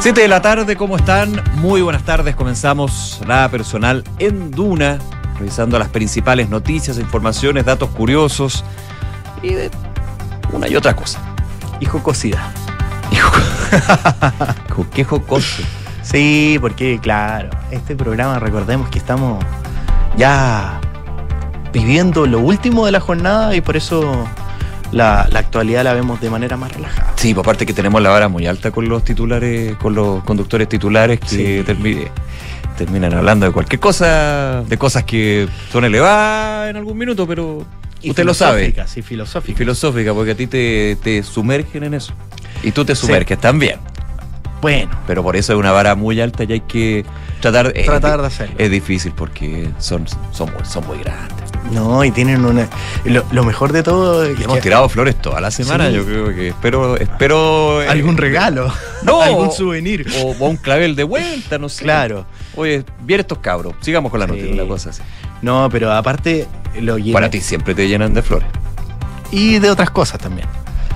7 de la tarde, ¿cómo están? Muy buenas tardes. Comenzamos la personal en Duna, revisando las principales noticias, informaciones, datos curiosos y de una y otra cosa. Y jocosidad. Hijo, qué jocoso. Sí, porque claro, este programa recordemos que estamos ya viviendo lo último de la jornada y por eso la, la actualidad la vemos de manera más relajada. Sí, por aparte que tenemos la vara muy alta con los titulares, con los conductores titulares que Sí. termi- terminan hablando de cualquier cosa, de cosas que son elevadas en algún minuto, pero Y usted lo sabe. Sí, Y filosófica. filosófica, porque a ti te, te sumergen en eso. Y tú te sumerges también. Bueno, Pero por eso es una vara muy alta y hay que tratar, tratar de hacerlo. Es difícil porque son, son, muy, son muy grandes. No, y tienen una. Lo, lo mejor de todo es Y hemos que tirado flores toda la semana, Sí. yo creo que espero, espero eh, algún regalo, No. algún souvenir. O, o un clavel de vuelta, no sé. Claro. Oye, bien estos cabros. Sigamos con la Sí. noticia, una cosa así. No, pero aparte lo llena- Para ti siempre te llenan de flores. Y de otras cosas también.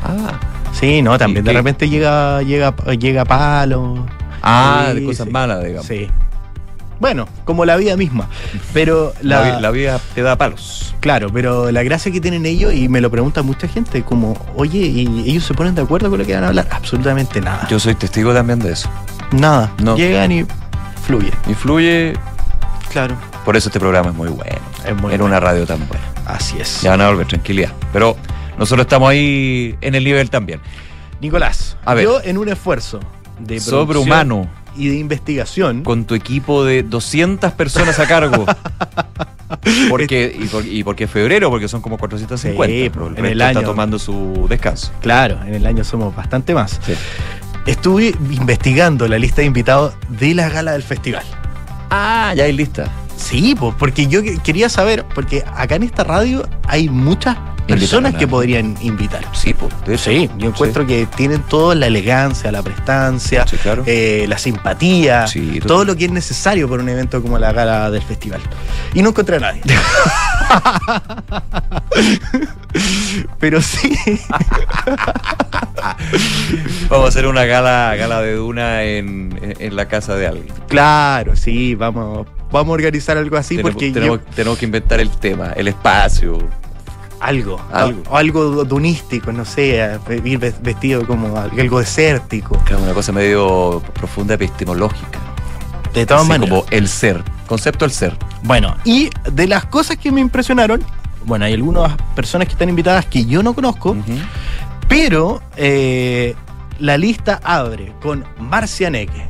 Ah. Sí, no, también ¿Y de qué? repente llega, llega, llega palo. Ah, Sí, de cosas sí. malas, digamos. Sí. Bueno, como la vida misma. Pero La, la, la vida te da palos. Claro, pero la gracia que tienen ellos, y me lo pregunta mucha gente, como, oye, ¿y ellos se ponen de acuerdo con lo que van a hablar? Absolutamente nada. Yo soy testigo también de eso. nada. No. Llegan y fluye. Influye, Claro. por eso este programa es muy bueno. Es muy en bueno. una radio tan buena. Así es. Ya van a volver, tranquilidad. Pero nosotros estamos ahí en el nivel también. Nicolás, A ver. yo en un esfuerzo de producción Sobrehumano, y de investigación. con tu equipo de 200 personas a cargo. Porque, y, por- y porque es febrero, porque son como 450. Sí, pero en resto el está año. tomando su descanso. Claro, en el año somos bastante más. Sí. Estuve investigando la lista de invitados de la gala del festival. Ah, ya hay lista. Sí, pues, porque yo que- quería saber, porque acá en esta radio hay muchas personas que podrían invitar. Sí, pues. Sí, yo encuentro que tienen toda la elegancia, la prestancia, Sí, claro. eh, la simpatía, todo lo que es necesario para un evento como la gala del festival. Y no encontré a nadie. Pero sí. Vamos a hacer una gala, gala de Duna en, en- en la casa de alguien. Claro, sí, vamos, vamos a organizar algo así tenemos, porque tenemos, yo- tenemos que inventar el tema, el espacio. Algo, Algo. o algo dunístico, no sé, ir ves- vestido como algo desértico. Claro, una cosa medio profunda epistemológica. De todas Así maneras. como el ser. Concepto del ser. Bueno, y de las cosas que me impresionaron, bueno, hay algunas personas que están invitadas que yo no conozco, pero eh, la lista abre con Marcia Neque.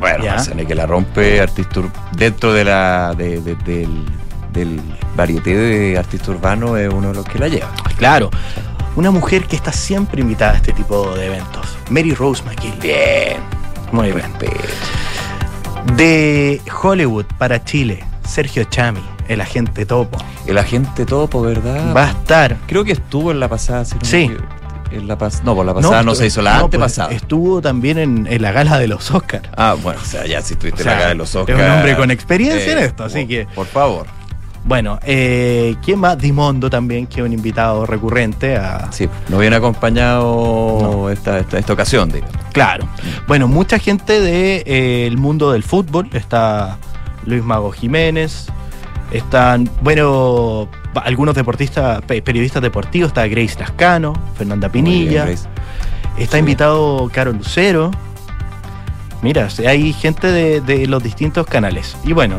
Bueno, Ya. Marciane, que la rompe artista dentro de la de- de- del, del varieté de artista urbano es uno de los que la lleva. Claro, una mujer que está siempre invitada a este tipo de eventos. Mary Rose McGill. Bien. Muy bien. De Hollywood para Chile, Sergio Chami, el agente topo. El agente topo, ¿verdad? Va a estar. Creo que estuvo en la pasada. si no Sí. En la pas no, por la pasada no, se hizo, la no, antepasada. pues, estuvo también en, en la gala de los Oscars. Ah, bueno, o sea, ya si estuviste O sea, la cara de los es un Oscars. Eh, hombre con experiencia en esto, así por- que- Por favor. Bueno, eh, ¿quién más? Dimondo también, que es un invitado recurrente a... Sí, nos viene acompañado esta, esta, esta ocasión, digamos. Claro. Bueno, mucha gente del mundo del fútbol. Está Luis Mago Jiménez. Están, bueno, algunos deportistas, pe- periodistas deportivos. Está Grace Lascano, Fernanda Pinilla. Bien. Está Sí. invitado Caro Lucero. Mira, hay gente de, de los distintos canales. Y bueno,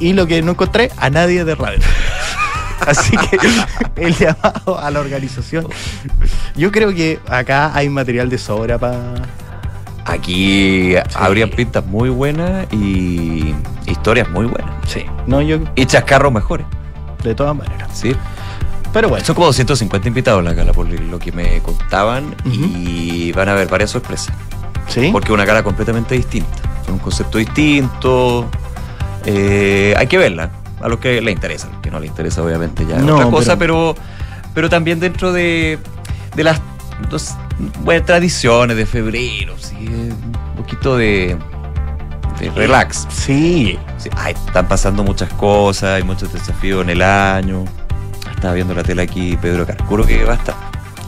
y lo que no encontré, a nadie de radio. Así que el llamado a la organización. Yo creo que acá hay material de sobra para. Aquí habrían pintas muy buenas y historias muy buenas. Sí. No, yo, Y chascarros mejores. de todas maneras. Sí. Pero bueno, Son como 250 invitados en la gala, por lo que me contaban. Y van a haber varias sorpresas. sí. Porque es una gala completamente distinta. Un concepto distinto. Eh, hay que verla. A los que le interesa. A los que no le interesa, obviamente, ya No, otra cosa. Pero, pero también dentro de, de las dos, buenas tradiciones de febrero. ¿sí? Un poquito de, de relax. Sí. Sí, ay, están pasando muchas cosas, hay muchos desafíos en el año. Estaba viendo la tele aquí Pedro Carcuro que va a estar.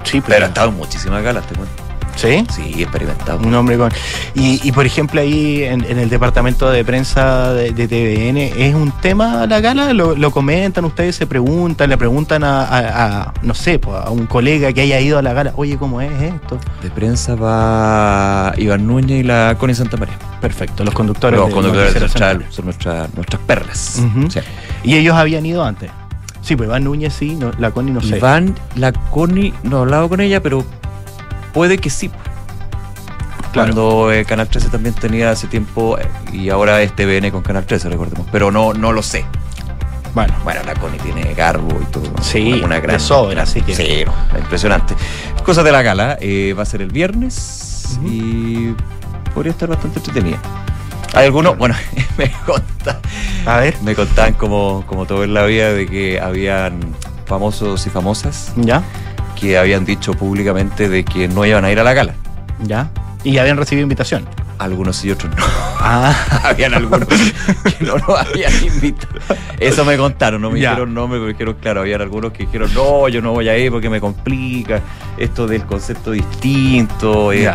Sí, Pero ha estado en muchísimas galas, te cuento. ¿Sí? Sí, experimentado. Un hombre con. Y, y, por ejemplo, ahí en, en el departamento de prensa de, de, TVN, ¿es un tema la gala? ¿Lo, lo comentan ustedes? ¿Se preguntan? ¿Le preguntan a, a, a, no sé, pues, a un colega que haya ido a la gala? Oye, ¿cómo es esto? De prensa va Iván Núñez y la Connie Santa María. Perfecto, los conductores. Los conductores de Central son nuestra, nuestras perlas. Sí. ¿Y ellos habían ido antes? Sí, pues Iván Núñez sí, no, la Connie no sé. Iván, la Connie, no he hablado con ella, pero puede que sí. Claro. Cuando eh, Canal 13 también tenía hace tiempo eh, y ahora es TVN con Canal 13, recordemos. Pero no, no lo sé. Bueno, Bueno, la Connie tiene garbo y todo. Sí, una, de sobra, así que- Sí, no, impresionante. Cosas de la gala. eh, va a ser el viernes y podría estar bastante entretenida. Hay algunos, bueno, me contan, a ver, me contaban como, como todo en la vida de que habían famosos y famosas ya, que habían dicho públicamente de que no iban a ir a la gala. ya. Y habían recibido invitación. Algunos y otros no. Ah, habían algunos que no nos habían invitado. Eso me contaron, no me Ya. dijeron no, me dijeron, claro, habían algunos que dijeron, no, yo no voy a ir porque me complica, esto del concepto distinto, eh,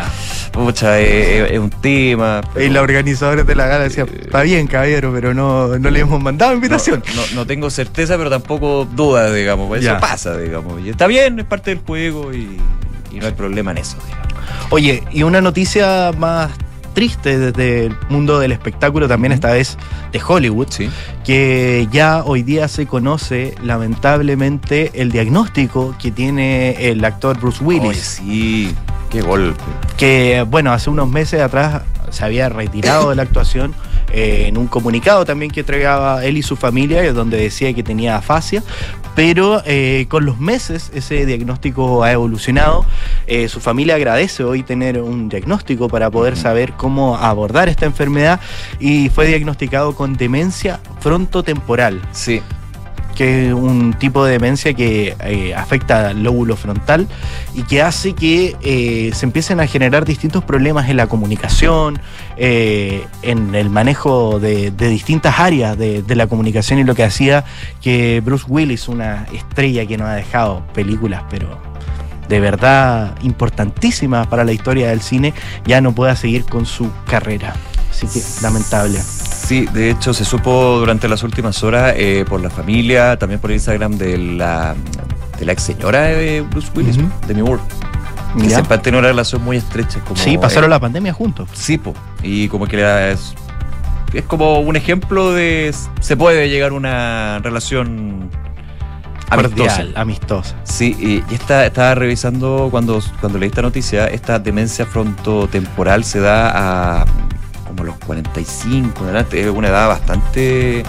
pucha, eh, eh, es un tema. y los organizadores de la gala decían, está bien, caballero, pero no, no le hemos mandado invitación. No, no- no tengo certeza, pero tampoco duda, digamos. pues Eso Ya. pasa, digamos. Y está bien, es parte del juego y, y no hay problema en eso, digamos. Oye, y una noticia más triste desde el mundo del espectáculo, también esta vez de Hollywood, Sí. que ya hoy día se conoce lamentablemente el diagnóstico que tiene el actor Bruce Willis, sí, qué golpe. que bueno, hace unos meses atrás se había retirado de la actuación eh, en un comunicado también que entregaba él y su familia, donde decía que tenía afasia, pero eh, con los meses ese diagnóstico ha evolucionado. Eh, su familia agradece hoy tener un diagnóstico para poder saber cómo abordar esta enfermedad y fue diagnosticado con demencia frontotemporal. Sí, que es un tipo de demencia que eh, afecta al lóbulo frontal y que hace que eh, se empiecen a generar distintos problemas en la comunicación, eh, en el manejo de, distintas áreas de, de la comunicación y lo que hacía que Bruce Willis, una estrella que nos ha dejado películas, pero de verdad importantísimas para la historia del cine, ya no pueda seguir con su carrera. Así que lamentable. Sí, de hecho se supo durante las últimas horas eh, por la familia, también por Instagram de la, de la ex señora de Bruce Willis, de Moore, que ¿Ya? siempre han tenido una relación muy estrecha. Como, Sí, pasaron eh, la pandemia juntos. Sí, po, y como que la- es, es como un ejemplo de se puede llegar a una relación amistosa. Cordial, amistosa. Sí, y, y esta, estaba revisando cuando, cuando leí esta noticia, esta demencia frontotemporal se da a como los 45, en adelante, es una edad bastante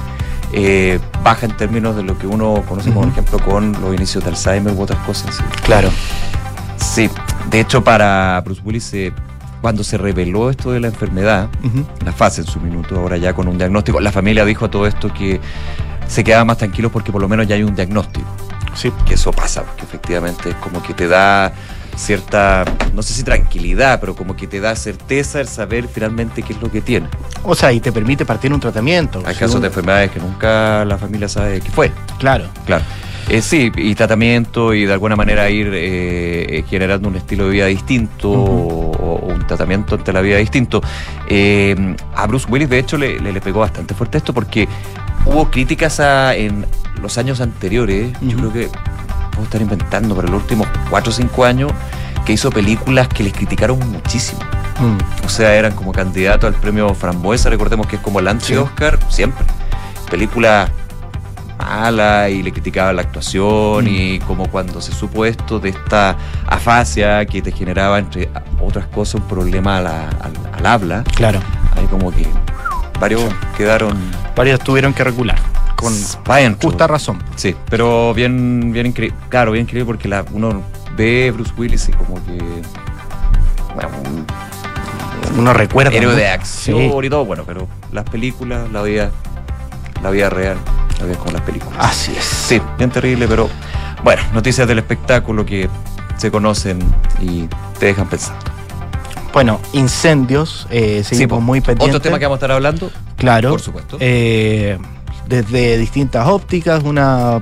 eh, baja en términos de lo que uno conoce, por Ujú. ejemplo, con los inicios de Alzheimer u otras cosas. sí. Claro. Sí, de hecho para Bruce Willis, eh, cuando se reveló esto de la enfermedad, la fase en su minuto, ahora ya con un diagnóstico, la familia dijo a todo esto que se quedaba más tranquilos porque por lo menos ya hay un diagnóstico Sí. que eso pasa, porque efectivamente es como que te da cierta, no sé si tranquilidad, pero como que te da certeza el saber finalmente qué es lo que tiene. O sea, y te permite partir un tratamiento. Hay casos de enfermedades que nunca la familia sabe qué fue, Claro. claro. Eh, sí, y tratamiento y de alguna manera ir eh, eh, generando un estilo de vida distinto o, o un tratamiento ante la vida distinto. Eh, a Bruce Willis, de hecho, le, le- le pegó bastante fuerte esto porque hubo críticas a- en los años anteriores. Yo creo que puedo estar inventando, pero los últimos 4 o 5 años que hizo películas que les criticaron muchísimo. Mm. O sea, eran como candidatos al premio Frambuesa, recordemos que es como el anti-Oscar, siempre. Película mala y le criticaban la actuación Mm. y como cuando se supo esto de esta afasia que te generaba, entre otras cosas, un problema a la- al, al habla, Claro. ahí como que varios quedaron... Varios tuvieron que regular. Con justa razón. Sí, pero bien, bien increíble. Claro, bien increíble porque la, uno ve Bruce Willis y como que... Bueno, un Uno recuerda. héroe ¿no? de acción Sí. y todo, bueno, pero las películas, la vida, la vida real, la vida como las películas. Así es. Sí, bien terrible, pero bueno, noticias del espectáculo que se conocen y te dejan pensando. Bueno, incendios. Eh, seguimos muy pendientes. Otro tema que vamos a estar hablando, Claro. por supuesto. Eh, desde distintas ópticas, una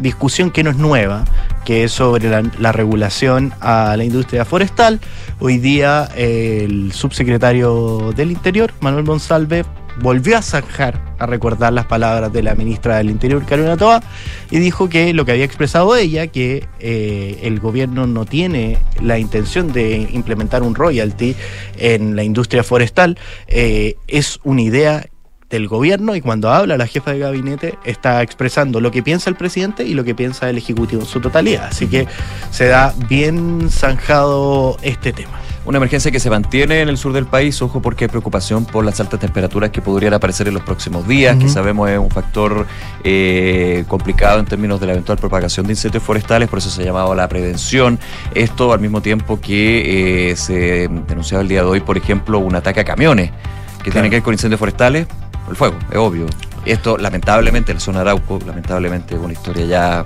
discusión que no es nueva, que es sobre la, la regulación a la industria forestal. Hoy día el subsecretario del Interior, Manuel Monsalve, volvió a zanjar, a recordar las palabras de la ministra del Interior, Carolina Toa, y dijo que lo que había expresado ella, que eh, el gobierno no tiene la intención de implementar un royalty en la industria forestal, eh, es una idea del gobierno y cuando habla la jefa de gabinete está expresando lo que piensa el presidente y lo que piensa el ejecutivo en su totalidad. Así que se da bien zanjado este tema. Una emergencia que se mantiene en el sur del país, ojo porque hay preocupación por las altas temperaturas que podrían aparecer en los próximos días, que sabemos es un factor eh, complicado en términos de la eventual propagación de incendios forestales, por eso se ha llamado la prevención. Esto al mismo tiempo que eh, se denunciaba el día de hoy, por ejemplo, un ataque a camiones que tiene que ver con incendios forestales, el fuego, es obvio. Esto, lamentablemente, en la zona de Arauco, lamentablemente, es una historia ya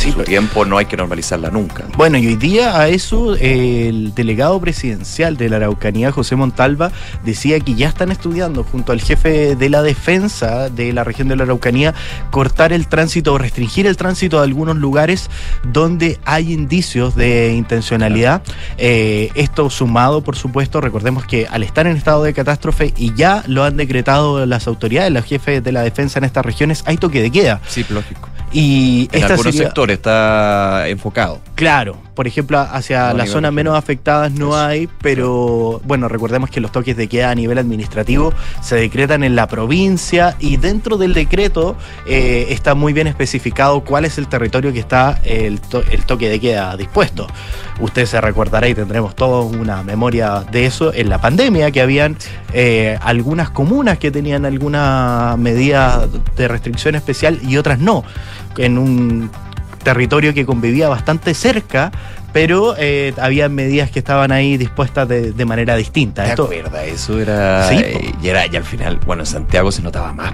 Sí, su tiempo no hay que normalizarla nunca. Bueno, y hoy día a eso el delegado presidencial de la Araucanía, José Montalva, decía que ya están estudiando junto al jefe de la defensa de la región de la Araucanía cortar el tránsito o restringir el tránsito a algunos lugares donde hay indicios de intencionalidad. Eh, esto sumado, por supuesto, recordemos que al estar en estado de catástrofe y ya lo han decretado las autoridades, los jefes de la defensa en estas regiones, hay toque de queda. Sí, lógico. Y en algunos sectores está enfocado. Claro, por ejemplo, hacia No, las zonas me menos afectadas no Eso. hay, pero bueno, recordemos que los toques de queda a nivel administrativo se decretan en la provincia y dentro del decreto eh, está muy bien especificado cuál es el territorio que está el, to- el toque de queda dispuesto. Usted se recordará y tendremos toda una memoria de eso en la pandemia, que habían eh, algunas comunas que tenían alguna medida de restricción especial y otras no, en un territorio que convivía bastante cerca, pero eh, había medidas que estaban ahí dispuestas de, de manera distinta. ¿Te Esto, acuerdas? Eso era. Sí, eh, y, era y al final, bueno, en Santiago se notaba más.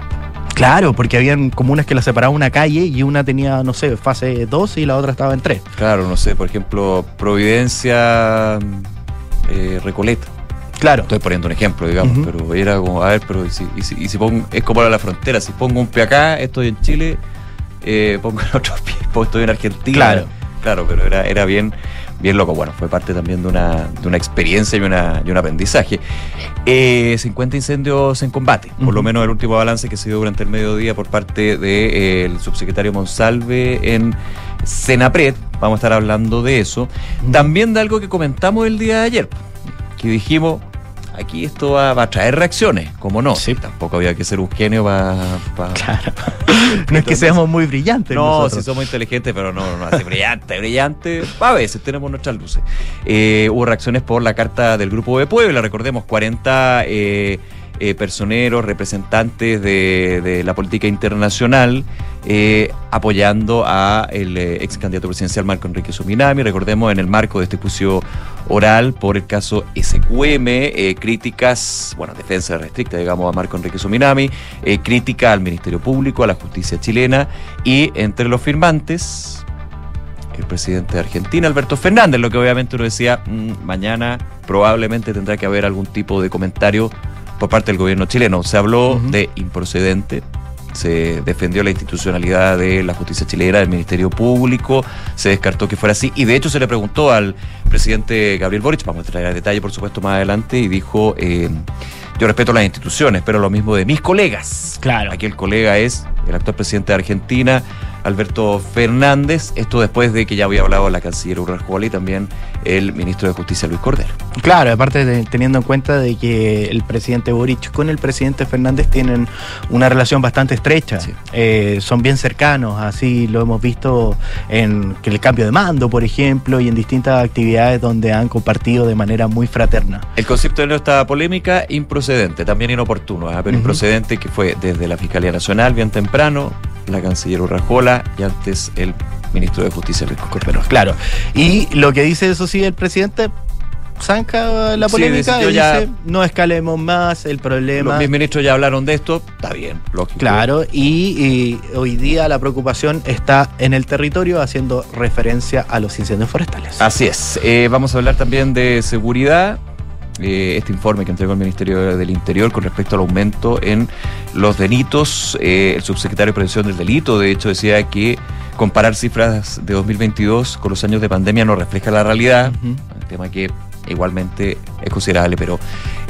claro, porque habían comunas que la separaba una calle y una tenía, no sé, fase 2 y la otra estaba en 3. Claro, no sé, por ejemplo, Providencia, eh, Recoleta. Claro. Estoy poniendo un ejemplo, digamos, pero era como, a ver, pero y si, y si, y si pongo, es como la frontera, si pongo un pie acá, estoy en Chile, eh, pongo el otro pie, pues estoy en Argentina. Claro. Claro, pero era, era bien, bien loco. Bueno, fue parte también de una, de una experiencia y, una, y un aprendizaje. Eh, 50 incendios en combate, por lo menos el último balance que se dio durante el mediodía por parte del subsecretario Monsalve en Senapred. Vamos a estar hablando de eso. También de algo que comentamos el día de ayer, que dijimos, aquí esto va, va a traer reacciones, como no. Sí. Tampoco había que ser un genio para... Claro. no es que seamos muy brillantes. No, nosotros. si somos inteligentes, pero no, no, así brillante, brillante. A veces tenemos nuestras luces. Eh, hubo reacciones por la carta del Grupo de Puebla, recordemos, 40 eh, eh, personeros, representantes de, de la política internacional, eh, apoyando a el ex candidato presidencial Marco Enrique Suminami, recordemos, en el marco de este juicio oral por el caso SQM, eh, críticas, bueno, defensa restricta, digamos, a Marco Enrique Suminami, eh, crítica al Ministerio Público, a la justicia chilena y entre los firmantes, el presidente de Argentina, Alberto Fernández, lo que obviamente uno decía, "Mm, mañana probablemente tendrá que haber algún tipo de comentario por parte del gobierno chileno. Se habló de improcedente, se defendió la institucionalidad de la justicia chilena, del Ministerio Público, se descartó que fuera así y de hecho se le preguntó al presidente Gabriel Boric, vamos a traer a detalle por supuesto más adelante, y dijo, eh, yo respeto las instituciones, pero lo mismo de mis colegas. Claro. Aquí el colega es el actual presidente de Argentina, Alberto Fernández, esto después de que ya había hablado la canciller Urrajola y también el ministro de Justicia Luis Cordero. Claro, aparte de- teniendo en cuenta de que el presidente Boric con el presidente Fernández tienen una relación bastante estrecha, Sí. Eh, son bien cercanos, así lo hemos visto en el cambio de mando, por ejemplo, y en distintas actividades donde han compartido de manera muy fraterna. El concepto de nuestra polémica, improcedente, también inoportuno, ¿ah? pero improcedente que fue desde la Fiscalía Nacional, bien temprano, la canciller Urrajola y antes el ministro de Justicia Luis Cordero. Claro. Y lo que dice eso sí el presidente zanca la polémica y ya- dice no escalemos más el problema. Los mis ministros ya hablaron de esto, está bien, lógico. Claro, y, y hoy día la preocupación está en el territorio haciendo referencia a los incendios forestales. Así es. Eh, vamos a hablar también de seguridad. Eh, este informe que entregó el Ministerio del Interior con respecto al aumento en los delitos. Eh, el subsecretario de Prevención del Delito, de hecho, decía que comparar cifras de 2022 con los años de pandemia no refleja la realidad, Ujú. un tema que igualmente es considerable, pero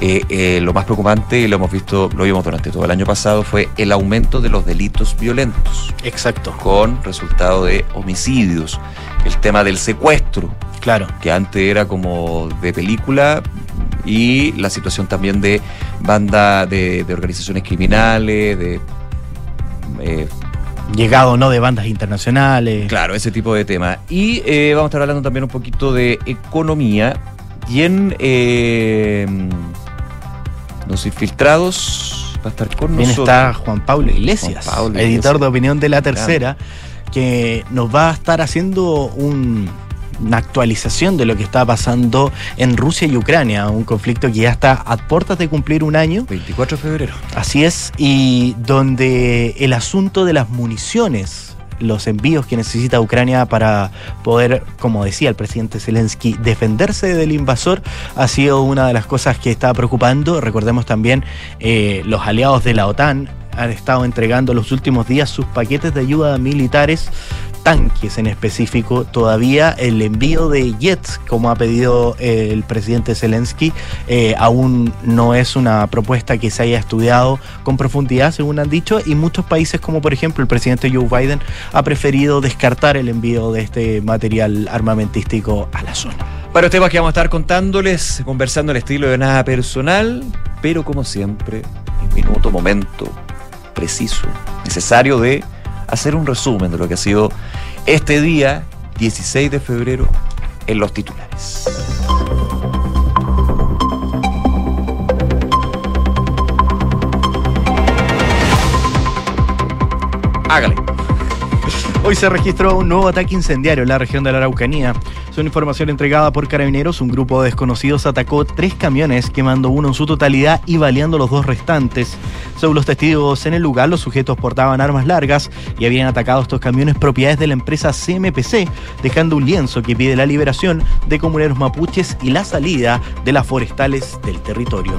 eh, eh, lo más preocupante, y lo hemos visto, lo vimos durante todo el año pasado, fue el aumento de los delitos violentos, Exacto, con resultado de homicidios, el tema del secuestro, claro. que antes era como de película, y la situación también de banda de, de organizaciones criminales, de... eh, Llegado no de bandas internacionales. Claro, ese tipo de temas. Y eh, vamos a estar hablando también un poquito de economía. Y en eh, Los Infiltrados va a estar con También nosotros. está Juan Pablo Iglesias, Juan Pablo editor de opinión de La Tercera, que nos va a estar haciendo un- una actualización de lo que está pasando en Rusia y Ucrania, un conflicto que ya está a puertas de cumplir un año. 24 de febrero. Así es, y donde el asunto de las municiones, los envíos que necesita Ucrania para poder, como decía el presidente Zelensky, defenderse del invasor, ha sido una de las cosas que está preocupando. Recordemos también eh, los aliados de la OTAN han estado entregando los últimos días sus paquetes de ayuda militares tanques en específico. Todavía el envío de jets, como ha pedido eh, el presidente Zelensky, eh, aún no es una propuesta que se haya estudiado con profundidad, según han dicho, y muchos países, como por ejemplo el presidente Joe Biden, ha preferido descartar el envío de este material armamentístico a la zona. Varios temas que vamos a estar contándoles, conversando el estilo de nada personal, pero como siempre, en minuto, momento preciso, necesario de hacer un resumen de lo que ha sido este día, 16 de febrero, en los titulares. Hágale. Hoy se registró un nuevo ataque incendiario en la región de la Araucanía. Según información entregada por carabineros, un grupo de desconocidos atacó tres camiones, quemando uno en su totalidad y baleando los dos restantes. Según los testigos en el lugar, los sujetos portaban armas largas y habían atacado estos camiones propiedades de la empresa CMPC, dejando un lienzo que pide la liberación de comuneros mapuches y la salida de las forestales del territorio.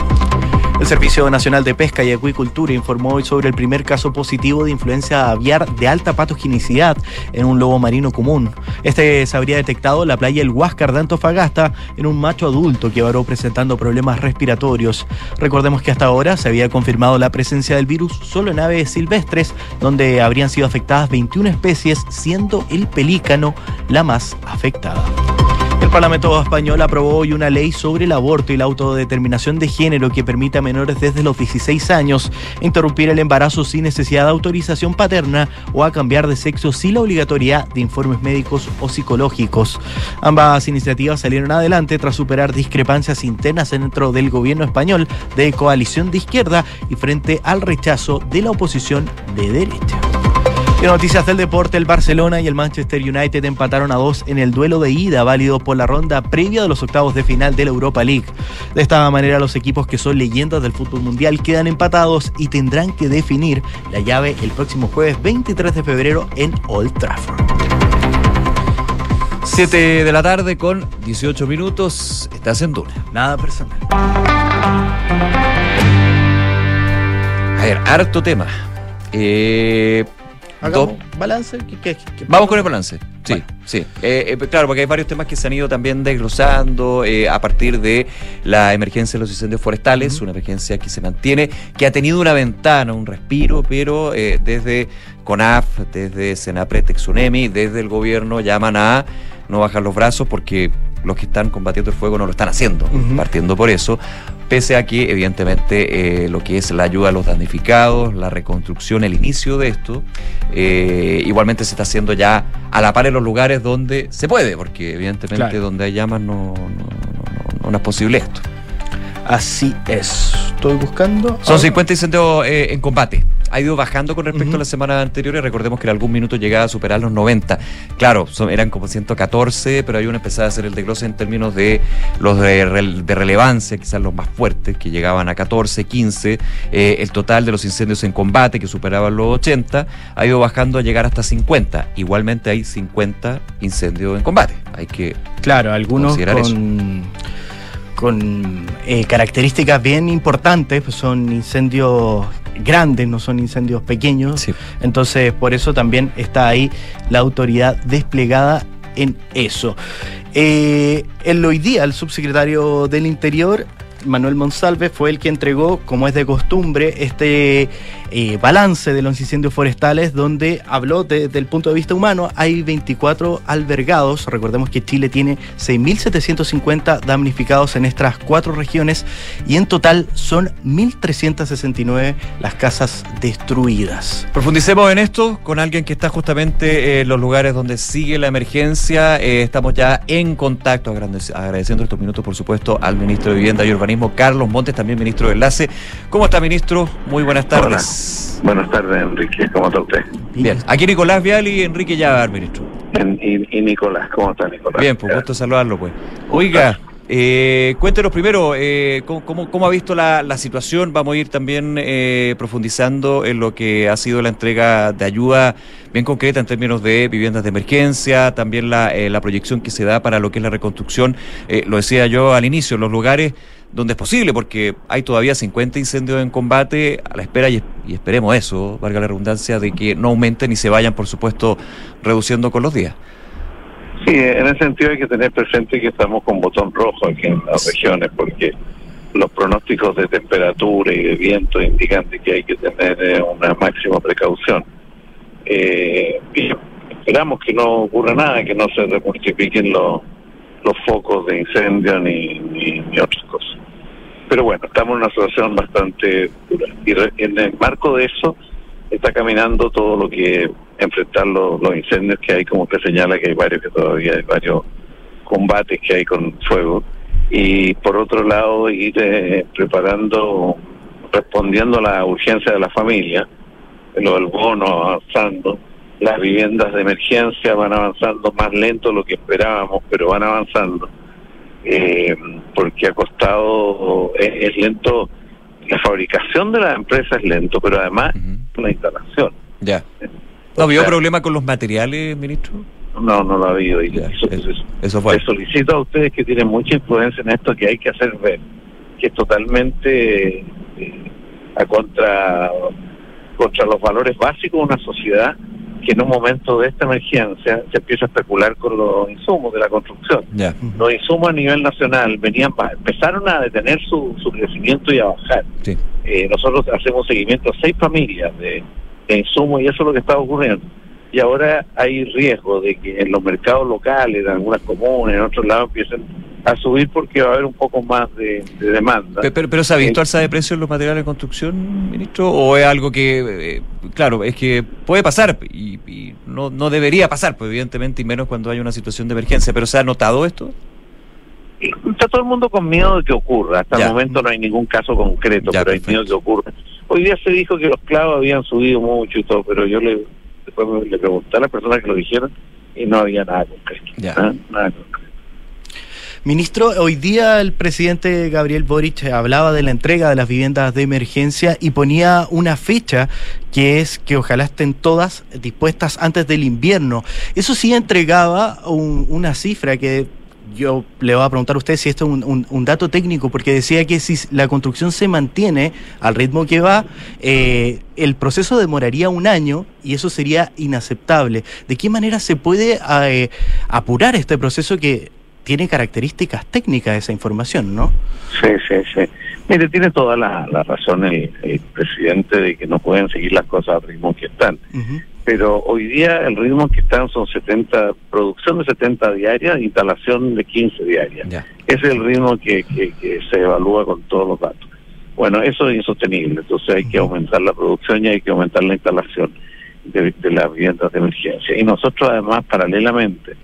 El Servicio Nacional de Pesca y Acuicultura informó hoy sobre el primer caso positivo de influencia aviar de alta patogenicidad en un lobo marino común. Este se habría detectado en la playa El Huáscar de Antofagasta en un macho adulto que varó presentando problemas respiratorios. Recordemos que hasta ahora se había confirmado la presencia del virus solo en aves silvestres, donde habrían sido afectadas 21 especies, siendo el pelícano la más afectada. El Parlamento español aprobó hoy una ley sobre el aborto y la autodeterminación de género que permite a menores desde los 16 años interrumpir el embarazo sin necesidad de autorización paterna o a cambiar de sexo sin la obligatoriedad de informes médicos o psicológicos. Ambas iniciativas salieron adelante tras superar discrepancias internas dentro del gobierno español de coalición de izquierda y frente al rechazo de la oposición de derecha. Y noticias del deporte, el Barcelona y el Manchester United empataron a dos en el duelo de ida válido por la ronda previa de los octavos de final de la Europa League. De esta manera, los equipos que son leyendas del fútbol mundial quedan empatados y tendrán que definir la llave el próximo jueves 23 de febrero en Old Trafford. 7 de la tarde con 18 minutos. Estás en Duna. Nada personal. A ver, harto tema. Eh, Hagamos balance. ¿Qué- qué- qué- Vamos con el balance. Sí, Bueno. sí. Eh, eh, claro, porque hay varios temas que se han ido también desglosando eh, a partir de la emergencia de los incendios forestales, una emergencia que se mantiene, que ha tenido una ventana, un respiro, pero desde CONAF, desde Senapre, Texunemi, desde el gobierno llaman a no bajar los brazos porque los que están combatiendo el fuego no lo están haciendo, partiendo por eso, pese a que evidentemente eh, lo que es la ayuda a los damnificados, la reconstrucción, el inicio de esto, eh, igualmente se está haciendo ya a la par en los lugares donde se puede, porque evidentemente Claro. donde hay llamas no, no, no- no- no es posible esto. Así es. Estoy buscando. Son Ah, 50 incendios eh, en combate. Ha ido bajando con respecto Ujú. a las semanas anteriores. Recordemos que en algún minuto llegaba a superar los 90. Claro, son- eran como 114, pero hay una empezaba a hacer el desglose en términos de los de, de relevancia, quizás los más fuertes, que llegaban a 14, 15. Eh, el total de los incendios en combate, que superaban los 80, ha ido bajando a llegar hasta 50. Igualmente hay 50 incendios en combate. Hay que Claro, algunos considerar con, con eh, características bien importantes, pues son incendios grandes, no son incendios pequeños. Entonces, por eso también está ahí la autoridad desplegada en eso. Eh, el hoy día, el subsecretario del Interior Manuel Monsalve fue el que entregó, como es de costumbre, este eh, balance de los incendios forestales, donde habló desde el punto de vista humano. Hay 24 albergados. Recordemos que Chile tiene 6.750 damnificados en estas cuatro regiones y en total son 1.369 las casas destruidas. Profundicemos en esto con alguien que está justamente en los lugares donde sigue la emergencia. Eh, estamos ya en contacto, agradeciendo estos minutos, por supuesto, al ministro de Vivienda y Urbanismo, Carlos Montes, también ministro de Enlace. ¿Cómo está, ministro? Muy buenas tardes. Buenas tardes, Enrique. ¿Cómo está usted? Bien. Aquí Nicolás Vial y Enrique Llavar, ministro. y, Nicolás, ¿cómo está Nicolás? Bien, pues gusto saludarlo, pues. Oiga, eh, cuéntenos primero, eh, ¿cómo, cómo, ha visto la, situación? Vamos a ir también eh, profundizando en lo que ha sido la entrega de ayuda bien concreta en términos de viviendas de emergencia, también la, eh, la proyección que se da para lo que es la reconstrucción. lo decía yo al inicio, los lugares donde es posible, porque hay todavía 50 incendios en combate a la espera y, esperemos eso, valga la redundancia, de que no aumenten y se vayan, por supuesto, reduciendo con los días. Sí, en ese sentido hay que tener presente que estamos con botón rojo aquí en las regiones, porque los pronósticos de temperatura y de viento indican que hay que tener eh, una máxima precaución. Eh, esperamos que no ocurra nada, que no se multipliquen los, los focos de incendio ni, ni otras cosas. Pero bueno, estamos en una situación bastante dura. Y en el marco de eso está caminando todo lo que enfrentar los, incendios que hay, como usted señala, que hay varios que todavía hay varios combates que hay con fuego. Y por otro lado, ir eh, preparando, respondiendo a la urgencia de la familia, lo del avanzando, las viviendas de emergencia van avanzando más lento de lo que esperábamos, pero van avanzando eh, porque ha costado, es, lento, la fabricación de la empresa es lento, pero además la instalación. Ya. ¿No habido problema con los materiales, ministro? No, no lo ha habido. Y eso, fue. Les solicito a ustedes que tienen mucha influencia en esto que hay que hacer ver, que es totalmente eh, a contra, contra los valores básicos de una sociedad que en un momento de esta emergencia se empieza a especular con los insumos de la construcción. Los insumos a nivel nacional venían empezaron a detener su, su crecimiento y a bajar. Eh, nosotros hacemos seguimiento a seis familias de, de insumos y eso es lo que está ocurriendo. Y ahora hay riesgo de que en los mercados locales, en algunas comunes, en otros lados, empiecen a subir porque va a haber un poco más de, demanda. Pero, pero, ¿se ha visto eh, alza de precios en los materiales de construcción, ministro? ¿O es algo que, eh, claro, es que puede pasar y, no, no debería pasar, pues evidentemente, y menos cuando hay una situación de emergencia, pero ¿se ha notado esto? Está todo el mundo con miedo de que ocurra. Hasta el momento no hay ningún caso concreto, pero hay miedo de que ocurra. Hoy día se dijo que los clavos habían subido mucho y todo, pero yo le, después le pregunté a las personas que lo dijeron y no había nada concreto. ¿ah? Nada concreto. Ministro, hoy día el presidente Gabriel Boric hablaba de la entrega de las viviendas de emergencia y ponía una fecha que es que ojalá estén todas dispuestas antes del invierno. Eso sí entregaba una cifra que yo le voy a preguntar a usted si esto es un, dato técnico, porque decía que si la construcción se mantiene al ritmo que va, eh, el proceso demoraría un año y eso sería inaceptable. ¿De qué manera se puede eh, apurar este proceso que tiene características técnicas esa información, ¿no? Sí, sí, sí. Mire, tiene toda la, razón el, presidente de que no pueden seguir las cosas al ritmo que están. Pero hoy día el ritmo que están son 70, producción de 70 diarias, instalación de 15 diarias. Ese es el ritmo que, que, se evalúa con todos los datos. Bueno, eso es insostenible, entonces hay que aumentar la producción y hay que aumentar la instalación de, de las viviendas de emergencia. Y nosotros además, paralelamente,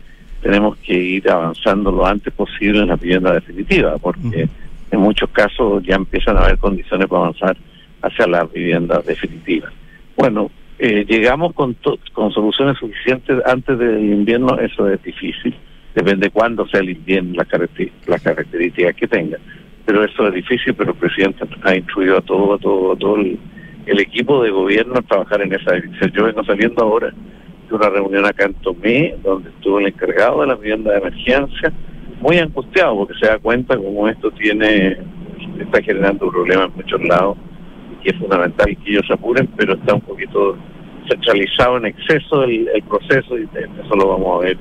tenemos que ir avanzando lo antes posible en la vivienda definitiva, porque en muchos casos ya empiezan a haber condiciones para avanzar hacia la vivienda definitiva. Bueno, eh, llegamos con, con soluciones suficientes antes del invierno, eso es difícil, depende cuándo sea el invierno, las la características que tenga, pero eso es difícil, pero el presidente ha instruido a todo, a todo, a todo el, equipo de gobierno a trabajar en esa dirección. Yo vengo saliendo ahora de una reunión acá en Tomé, donde estuvo el encargado de la vivienda de emergencia, muy angustiado porque se da cuenta como esto tiene está generando un problema en muchos lados y es fundamental que ellos apuren, pero está un poquito centralizado en exceso el, proceso y eso lo vamos a ver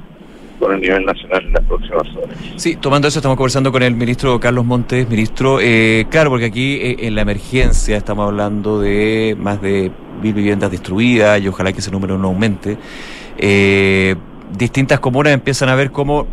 con el nivel nacional en las próximas horas. Sí, tomando eso estamos conversando con el ministro Carlos Montes, ministro, eh, claro, porque aquí eh, en la emergencia estamos hablando de más de mil viviendas destruidas y ojalá que ese número no aumente. Eh, distintas comunas empiezan a ver cómo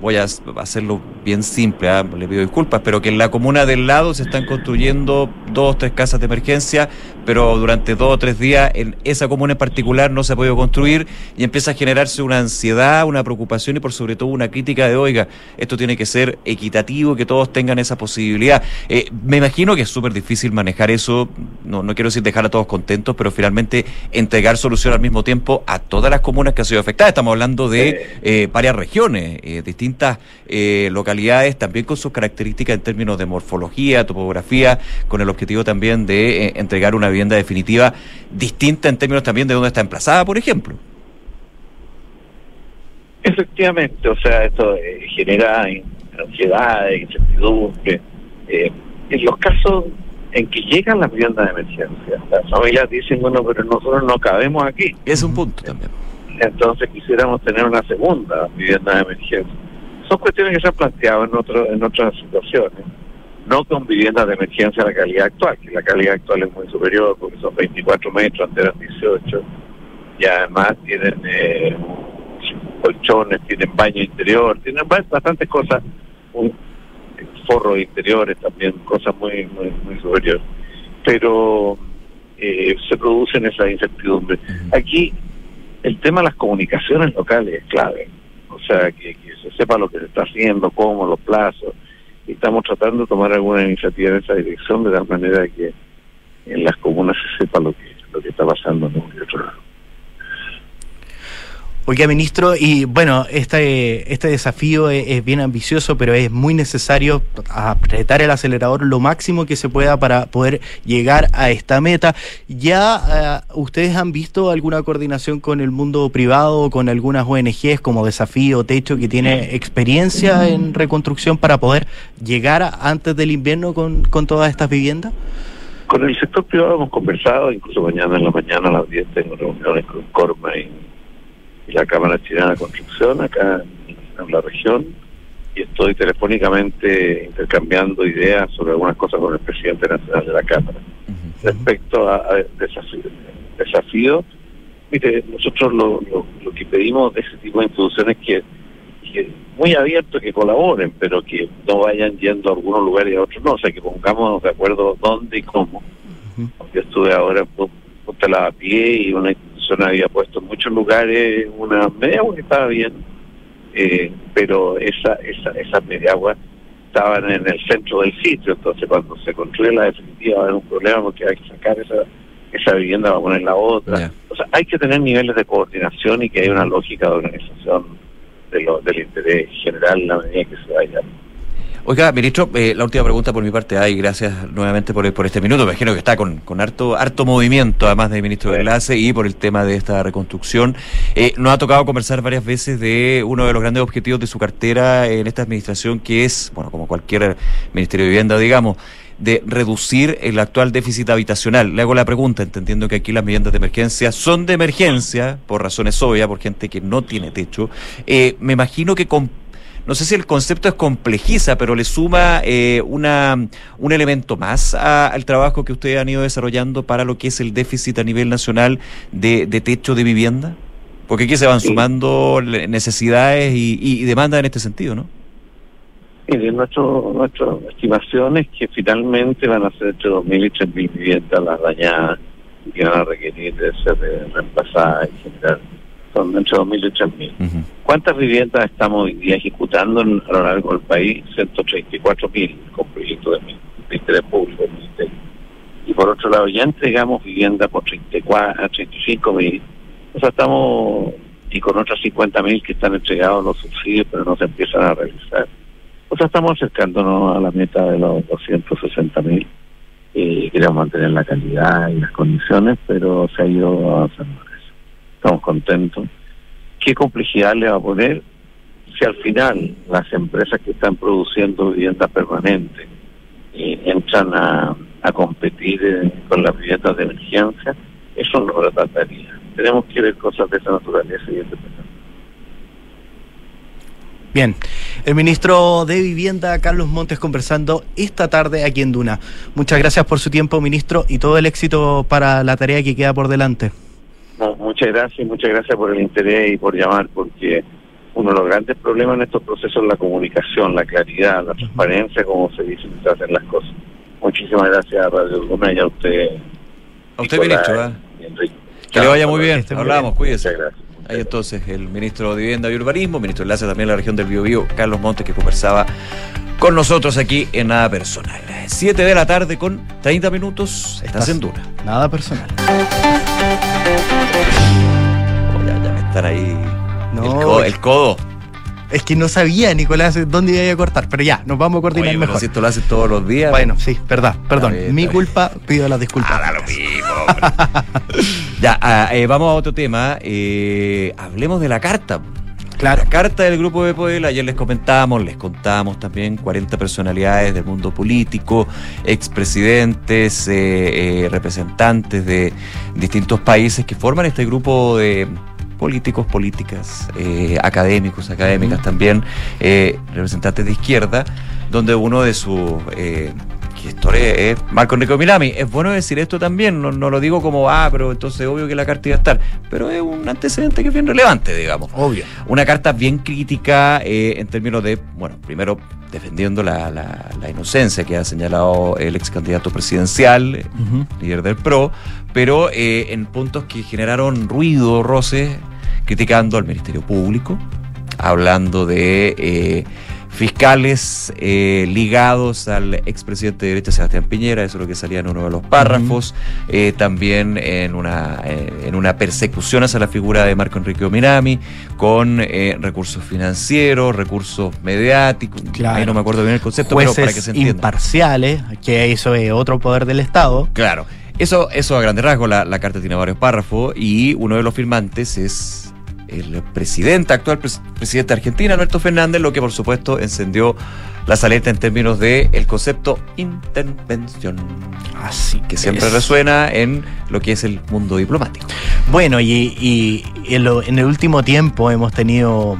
voy a hacerlo bien simple, ¿ah? le pido disculpas, pero que en la comuna del lado se están construyendo dos o tres casas de emergencia, pero durante dos o tres días en esa comuna en particular no se ha podido construir y empieza a generarse una ansiedad, una preocupación y por sobre todo una crítica de, oiga, esto tiene que ser equitativo, que todos tengan esa posibilidad. Eh, me imagino que es súper difícil manejar eso, no, no quiero decir dejar a todos contentos, pero finalmente entregar solución al mismo tiempo a todas las comunas que han sido afectadas. Estamos hablando de eh, varias regiones eh, distintas eh, localidades, también con sus características en términos de morfología, topografía, con el objetivo también de eh, entregar una vivienda definitiva distinta en términos también de dónde está emplazada, por ejemplo. Efectivamente, o sea, esto eh, genera ansiedad, incertidumbre. en los casos en que llegan las viviendas de emergencia, las familias dicen, bueno, pero nosotros no cabemos aquí. Es un punto también entonces quisiéramos tener una segunda vivienda de emergencia. Son cuestiones que se han planteado en, otro, en otras situaciones, no con viviendas de emergencia a la calidad actual, que la calidad actual es muy superior porque son 24 metros, antes eran 18, y además tienen eh, colchones, tienen baño interior, tienen bastantes cosas, un, forros interiores también, cosas muy, muy, muy superiores. Pero eh, se producen esas incertidumbres. Aquí el tema de las comunicaciones locales es clave. O sea, que, se sepa lo que se está haciendo, cómo, los plazos. Y estamos tratando de tomar alguna iniciativa en esa dirección de tal manera que en las comunas se sepa lo que, lo que está pasando en un y otro lado. Oiga, ministro, y bueno, este, este desafío es, bien ambicioso, pero es muy necesario apretar el acelerador lo máximo que se pueda para poder llegar a esta meta. ¿Ya eh, ustedes han visto alguna coordinación con el mundo privado, con algunas ONGs como Desafío Techo, que tiene experiencia en reconstrucción para poder llegar antes del invierno con, con todas estas viviendas? Con el sector privado hemos conversado, incluso mañana en la mañana a las 10 tengo reuniones con Corma y y la Cámara Chilena de Construcción acá en, la región y estoy telefónicamente intercambiando ideas sobre algunas cosas con el presidente nacional de la Cámara. Respecto a, desafíos, desafío, mire, nosotros lo, lo, que pedimos de ese tipo de instituciones que, que muy abiertos que colaboren, pero que no vayan yendo a algunos lugares y a otros no, o sea, que pongamos de acuerdo dónde y cómo. Yo estuve ahora en Punta Lavapié y una había puesto en muchos lugares una media agua que estaba bien, eh, pero esa, esa, esa media agua estaban en el centro del sitio, entonces cuando se construye la definitiva va a haber un problema porque hay que sacar esa, esa vivienda para poner la otra. O sea, hay que tener niveles de coordinación y que haya una lógica de organización de lo, del interés general en la medida que se vaya Oiga, ministro, eh, la última pregunta por mi parte, ay, gracias nuevamente por, por este minuto, me imagino que está con, con harto, harto movimiento, además de ministro de enlace y por el tema de esta reconstrucción. Eh, nos ha tocado conversar varias veces de uno de los grandes objetivos de su cartera en esta administración, que es, bueno, como cualquier ministerio de vivienda, digamos, de reducir el actual déficit habitacional. Le hago la pregunta, entendiendo que aquí las viviendas de emergencia son de emergencia, por razones obvias, por gente que no tiene techo. Eh, me imagino que con no sé si el concepto es complejiza, pero le suma eh, una, un elemento más al trabajo que ustedes han ido desarrollando para lo que es el déficit a nivel nacional de, techo de vivienda. Porque aquí se van sumando necesidades y, demandas en este sentido, ¿no? Mire, nuestro, nuestra estimación es que finalmente van a ser entre 2.000 y 3.000 viviendas las dañadas y que van a requerir de ser reemplazadas en general son entre 2.000 y 3.000. ¿Cuántas viviendas estamos hoy día ejecutando a lo largo del país? 134.000 con proyectos de, interés público. Y por otro lado, ya entregamos vivienda por 34 a 35.000. O sea, estamos, y con otras 50.000 que están entregados los subsidios, pero no se empiezan a realizar. O sea, estamos acercándonos a la meta de los 260.000. Eh, queremos mantener la calidad y las condiciones, pero se ha ido avanzando estamos contentos. ¿Qué complejidad le va a poner si al final las empresas que están produciendo vivienda permanente eh, entran a, a competir eh, con las viviendas de emergencia, eso no lo trataría. Tenemos que ver cosas de esa naturaleza y este Bien, el ministro de Vivienda, Carlos Montes, conversando esta tarde aquí en Duna. Muchas gracias por su tiempo, ministro, y todo el éxito para la tarea que queda por delante. Muchas gracias, muchas gracias por el interés y por llamar, porque uno de los grandes problemas en estos procesos es la comunicación, la claridad, la transparencia, como se dice, se hacen las cosas. Muchísimas gracias a Radio Gómez y a usted. A usted, ministro. ¿eh? Que le vaya muy bien. Hablamos, cuídese. Muchas gracias. Ahí entonces el ministro de Vivienda y Urbanismo, ministro de Enlace también de la región del Biobío, Carlos Montes, que conversaba con nosotros aquí en Nada Personal. 7 de la tarde con 30 minutos. Estás, en Duna. Nada personal. Están ahí. No, el codo. Es que no sabía, Nicolás, dónde iba a cortar, pero ya, nos vamos a coordinar Oye, mejor. si esto lo haces todos los días. Bueno, sí, verdad, perdón. Mi culpa, pido las disculpas. Ah, lo mismo. ya, ah, eh, vamos a otro tema. Eh, hablemos de la carta. Claro. La carta del Grupo de Puebla, ayer les comentamos, les contamos también 40 personalidades del mundo político, expresidentes, eh, representantes de distintos países que forman este grupo de políticos, políticas, eh, académicos, académicas también, eh, representantes de izquierda, donde uno de sus eh, gestores es Marco Enrique Milami. Es bueno decir esto también, no, lo digo como, ah, pero entonces obvio que la carta iba a estar, pero es un antecedente que es bien relevante, digamos. Obvio. Una carta bien crítica en términos de, bueno, primero defendiendo la, la, inocencia que ha señalado el ex candidato presidencial, líder del PRO, pero eh, en puntos que generaron ruido, roces, criticando al Ministerio Público, hablando de eh, fiscales eh, ligados al expresidente de derecha Sebastián Piñera, eso es lo que salía en uno de los párrafos, eh, también en una, eh, en una persecución hacia la figura de Marco Enrique Ominami, con recursos financieros, recursos mediáticos, ahí no me acuerdo bien el concepto, pero para que se entienda. imparciales, que eso es otro poder del Estado. Claro. Eso, eso a grandes rasgos, la, la carta tiene varios párrafos y uno de los firmantes es el presidente, actual presidente de Argentina, Alberto Fernández, lo que por supuesto encendió la saleta en términos de el concepto intervención. Así que siempre resuena en lo que es el mundo diplomático. Bueno, y, en, el último tiempo hemos tenido,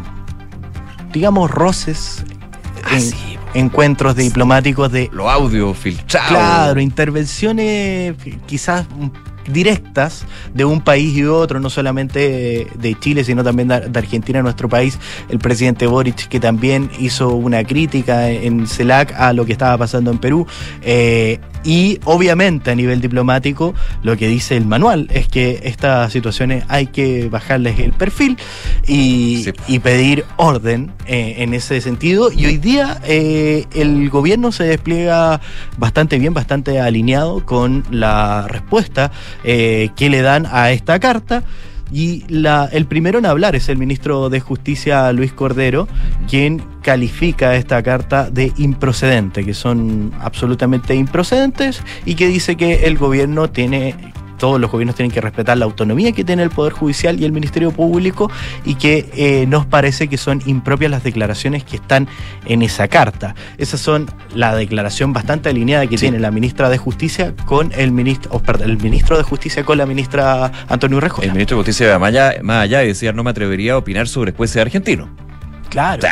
digamos, roces. Ah, encuentros diplomáticos de... Lo audio filtrado. Claro, intervenciones quizás directas de un país y otro, no solamente de Chile, sino también de Argentina, nuestro país. El presidente Boric, que también hizo una crítica en CELAC a lo que estaba pasando en Perú. Eh, y obviamente a nivel diplomático, lo que dice el manual es que estas situaciones hay que bajarles el perfil y, pedir orden eh, en ese sentido. Y hoy día eh, el gobierno se despliega bastante bien, bastante alineado con la respuesta eh, que le dan a esta carta. Y la, el primero en hablar es el ministro de Justicia, Luis Cordero, quien califica esta carta de improcedente, que son absolutamente improcedentes, y que dice que el gobierno tiene todos los gobiernos tienen que respetar la autonomía que tiene el Poder Judicial y el Ministerio Público y que eh, nos parece que son impropias las declaraciones que están en esa carta. Esas son la declaración bastante alineada que tiene la ministra de Justicia con el ministro, el ministro de Justicia con la ministra Antonio Rejo. El ministro de Justicia va más allá, más allá y decía no me atrevería a opinar sobre jueces argentinos. Claro.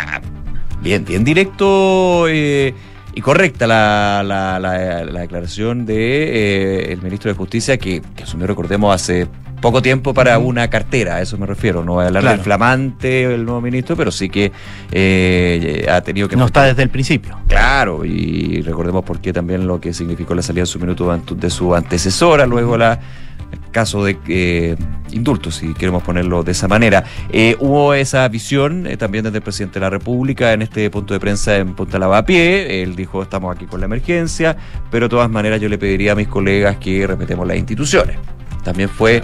bien, bien directo. Eh, y correcta la, la, la, declaración de eh, el ministro de Justicia que, que, asumió, recordemos, hace poco tiempo para una cartera, a eso me refiero. No voy a hablar del flamante el nuevo ministro, pero sí que eh, ha tenido que... No está desde el principio. Claro, y recordemos por qué también lo que significó la salida en su minuto de su antecesora, luego la caso de eh, indultos, si queremos ponerlo de esa manera. Eh, hubo esa visión eh, también desde el presidente de la República en este punto de prensa en Punta Lavapié. Él dijo, estamos aquí con la emergencia, pero de todas maneras yo le pediría a mis colegas que respetemos las instituciones. También fue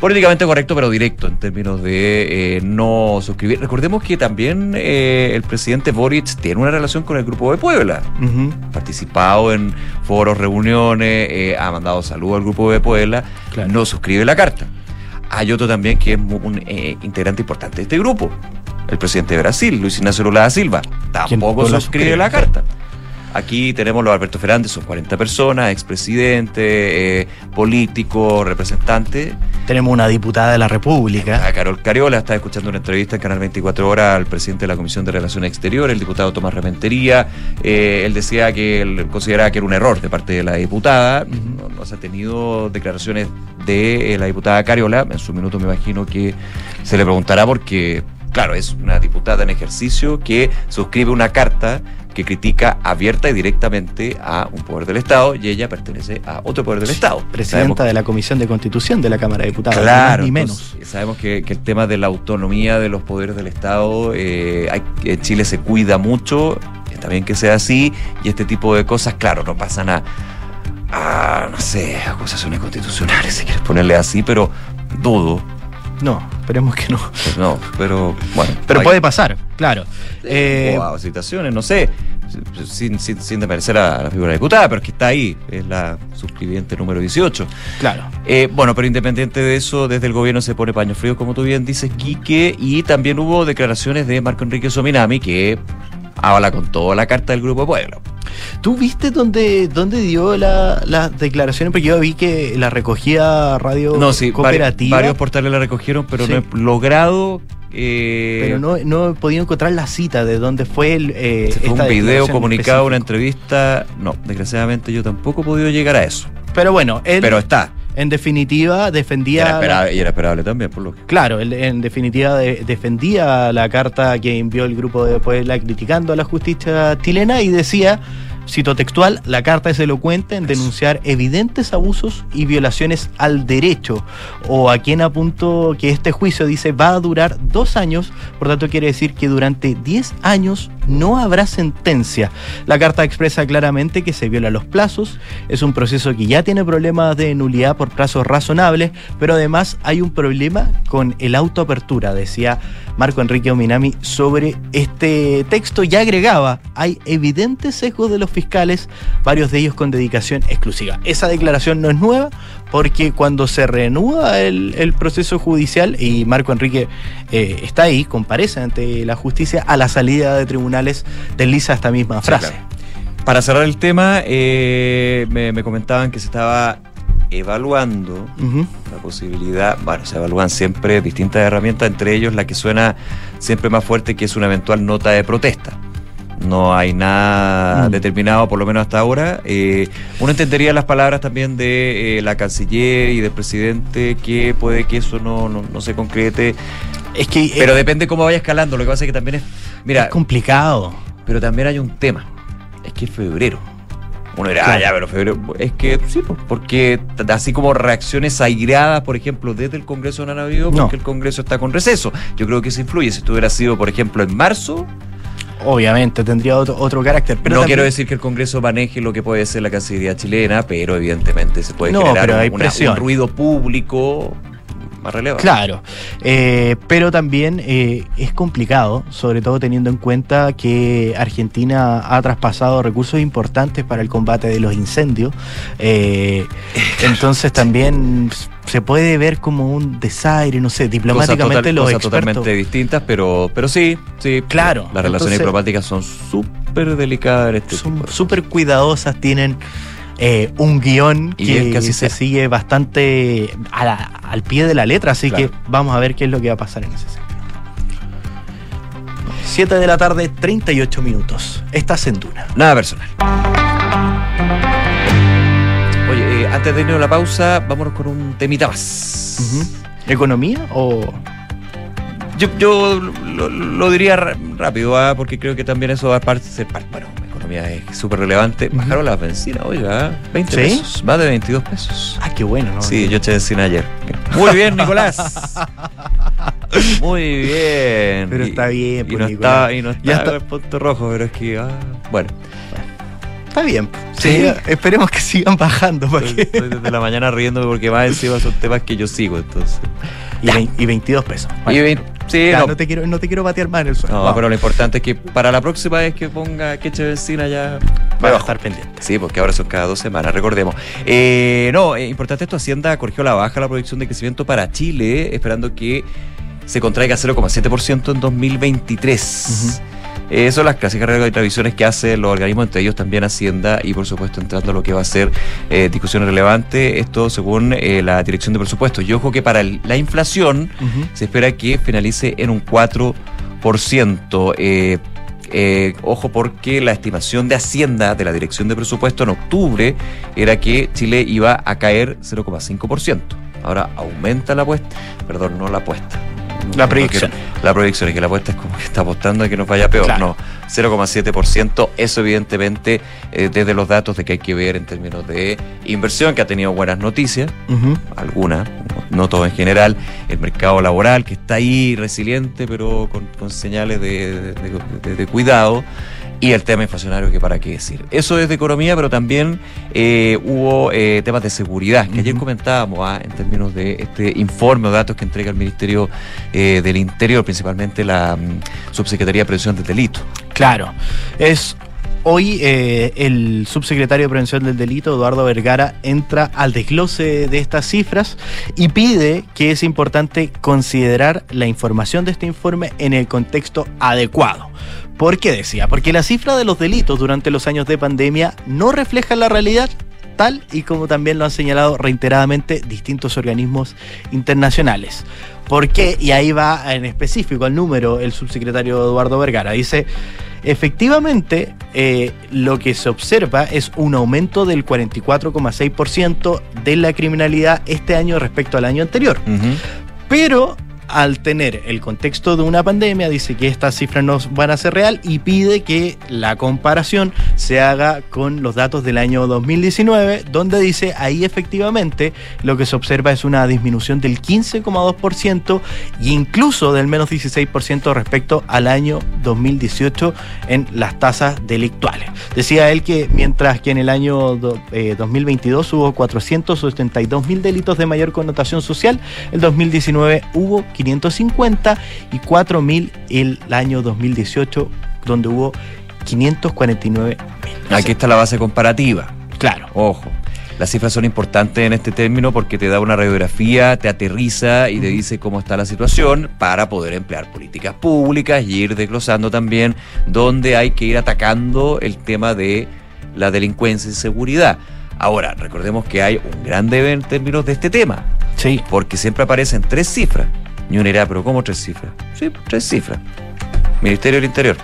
políticamente correcto, pero directo en términos de eh, no suscribir. Recordemos que también eh, el presidente Boric tiene una relación con el Grupo de Puebla. Ha participado en foros, reuniones, eh, ha mandado saludos al Grupo de Puebla, no suscribe la carta. Hay otro también que es un integrante importante de este grupo, el presidente de Brasil, Luis Ignacio Lula da Silva, tampoco suscribe la carta. Aquí tenemos los Alberto Fernández, son 40 personas, expresidente, eh, político, representante. Tenemos una diputada de la República. A Carol Cariola está escuchando una entrevista en Canal 24 Horas al presidente de la Comisión de Relaciones Exteriores, el diputado Tomás Rementería. Eh, él decía que él consideraba que era un error de parte de la diputada. no, no se ha tenido declaraciones de eh, la diputada Cariola. En su minuto me imagino que se le preguntará porque, claro, es una diputada en ejercicio que suscribe una carta que critica abierta y directamente a un poder del Estado y ella pertenece a otro poder del Estado. Presidenta Sabemos- de la Comisión de Constitución de la Cámara de Diputados. Claro, ni menos. entonces, sabemos que, que el tema de la autonomía de los poderes del Estado, eh, hay- Chile se cuida mucho, está bien que sea así, y este tipo de cosas, claro, no pasan a, a, no sé, acusaciones constitucionales, si quieres ponerle así, pero dudo, No, esperemos que no. pues no, pero bueno. Pero hay- puede pasar, claro. eh, o a situaciones, no sé, sin, sin, sin desmerecer a la figura diputada, pero es que está ahí, es la suscribiente número 18. claro. Eh, bueno, pero independiente de eso, desde el gobierno se pone paño frío, como tú bien dices, Quique, y también hubo declaraciones de Marco Enrique Sominami que habla con toda la carta del Grupo Pueblo. ¿Tú viste dónde, dónde dio la- las declaraciones? Porque yo vi que la recogía Radio No, sí, Cooperativa. varios portales la recogieron, pero Sí. no he logrado. eh, pero no, no he podido encontrar la cita de dónde fue el. eh, fue esta un video, comunicado, una entrevista. No, desgraciadamente yo tampoco he podido llegar a eso. Pero bueno, él Pero está. En definitiva defendía. era, esperable, y era esperable también, por lo que. Claro, en definitiva de- defendía la carta que envió el grupo de Puebla criticando a la justicia chilena y decía, cito textual, la carta es elocuente en denunciar evidentes abusos y violaciones al derecho. O a quien apunto que este juicio dice va a durar dos años, por tanto quiere decir que durante 10 años no habrá sentencia. La carta expresa claramente que se violan los plazos, es un proceso que ya tiene problemas de nulidad por plazos razonables, pero además hay un problema con el autoapertura, decía Marco Enrique Ominami sobre este texto y agregaba, hay evidentes sesgos de los fiscales, varios de ellos con dedicación exclusiva. Esa declaración no es nueva porque cuando se reanuda el, el proceso judicial y Marco Enrique eh, está ahí, comparece ante la justicia, a la salida de tribunales desliza esta misma Sí, frase. claro. Para cerrar el tema, eh, me, me comentaban que se estaba evaluando la posibilidad, bueno, se evalúan siempre distintas herramientas, entre ellos la que suena siempre más fuerte, que es una eventual nota de protesta. No hay nada Mm. determinado, por lo menos hasta ahora. Eh, uno entendería las palabras también de eh, la canciller y del presidente, que puede que eso no, no, no se concrete, Es que eh, pero depende cómo vaya escalando. Lo que pasa es que también es, mira, es complicado. pero también hay un tema. Es que es febrero. Uno dirá, Claro. ah, ya, pero febrero. Es que sí, porque así como reacciones airadas, por ejemplo, desde el Congreso no han habido, No. porque el Congreso está con receso. Yo creo que eso influye. Si esto hubiera sido, por ejemplo, en marzo, Obviamente tendría otro, otro carácter. Pero no también- quiero decir que el Congreso maneje lo que puede ser la Cancillería chilena, pero evidentemente se puede No, generar una- un ruido público más relevante. Claro, eh, pero también eh, es complicado, sobre todo teniendo en cuenta que Argentina ha traspasado recursos importantes para el combate de los incendios. eh, entonces también se puede ver como un desaire, no sé, diplomáticamente total- los cosas expertos. totalmente distintas, pero, pero sí, sí. Claro, Las relaciones entonces- diplomáticas son súper delicadas en este son súper cuidadosas, tienen eh, un guion Y que se sigue bastante a la- al pie de la letra, así Claro. que vamos a ver qué es lo que va a pasar en ese sentido. 7 de la tarde, 38 minutos. Estás en Duna. Nada personal. Oye, eh, antes de irnos a la pausa, vámonos con un temita más. ¿Economía o...? Yo, yo lo, lo diría rápido, ¿ah? porque creo que también eso va a ser parte. Bueno, economía es súper relevante. Bajaron las bencinas, oiga, ¿ah? 20 ¿Sí? pesos, más de 22 pesos. Ah, qué bueno, ¿no? Sí, yo eché benzina ayer. Muy bien, Nicolás. Muy bien. Pero está bien, Y, pues, no Nicolás. está, y no Ya está está. el punto rojo, pero es que. ah, bueno. Está bien. Sí. Sí, esperemos que sigan bajando. Estoy, estoy desde la mañana riéndome porque más encima son temas que yo sigo, entonces. Y, vein- y 22 pesos. Y Bueno, vein- sí, ya, no, no. te quiero, no te quiero batear más en el suelo. no, Vamos, pero lo importante es que para la próxima vez que ponga que eche benzina ya va a estar pendiente. Sí, porque ahora son cada dos semanas, recordemos. Eh, no, eh, importante esto, Hacienda corrigió la baja la proyección de crecimiento para Chile, esperando que se contraiga 0,7% en 2023. Eh, son las clásicas tradiciones que hacen los organismos, entre ellos también Hacienda y por supuesto entrando a lo que va a ser eh, discusión relevante, esto según eh, la Dirección de Presupuestos. Y ojo que para la inflación se espera que finalice en un 4%. Eh, eh, ojo porque la estimación de Hacienda de la Dirección de Presupuesto en octubre era que Chile iba a caer 0,5%. Ahora aumenta la apuesta, perdón, no la apuesta. La proyección. La proyección, y que la apuesta es como que está apostando a que nos vaya peor. No, 0,7%. Eso evidentemente eh, desde los datos de que hay que ver en términos de inversión, que ha tenido buenas noticias, algunas, no, todo en general. El mercado laboral, que está ahí resiliente, pero con, señales de, de cuidado y el tema inflacionario, que para qué decir. Eso es de economía, pero también eh, hubo eh, temas de seguridad, que ayer comentábamos ah, en términos de este informe o datos que entrega el Ministerio eh, del Interior, principalmente la mm, Subsecretaría de Prevención del Delito. Claro, es Hoy el subsecretario de Prevención del Delito, Eduardo Vergara, entra al desglose de estas cifras y pide que es importante considerar la información de este informe en el contexto adecuado. ¿Por qué decía? Porque la cifra de los delitos durante los años de pandemia no refleja la realidad tal y como también lo han señalado reiteradamente distintos organismos internacionales. ¿Por qué? Y ahí va en específico al número el subsecretario Eduardo Vergara. Dice, efectivamente, eh, lo que se observa es un aumento del 44,6% de la criminalidad este año respecto al año anterior. Pero al tener el contexto de una pandemia, dice que estas cifras no van a ser real y pide que la comparación se haga con los datos del año 2019, donde dice ahí efectivamente lo que se observa es una disminución del 15,2% e incluso del menos 16% respecto al año 2018 en las tasas delictuales. Decía él que mientras que en el año 2022 eh, hubo 472 mil delitos de mayor connotación social, el 2019 hubo 550 y 4.000 el año 2018, donde hubo 549 mil. Aquí está la base comparativa. Claro. Ojo. Las cifras son importantes en este término porque te da una radiografía, te aterriza y te dice cómo está la situación para poder emplear políticas públicas y ir desglosando también dónde hay que ir atacando el tema de la delincuencia y seguridad. Ahora, recordemos que hay un gran deber en términos de este tema. Sí. Porque siempre aparecen tres cifras. Y uno dirá, pero ¿cómo tres cifras? Sí, tres cifras. Ministerio del Interior.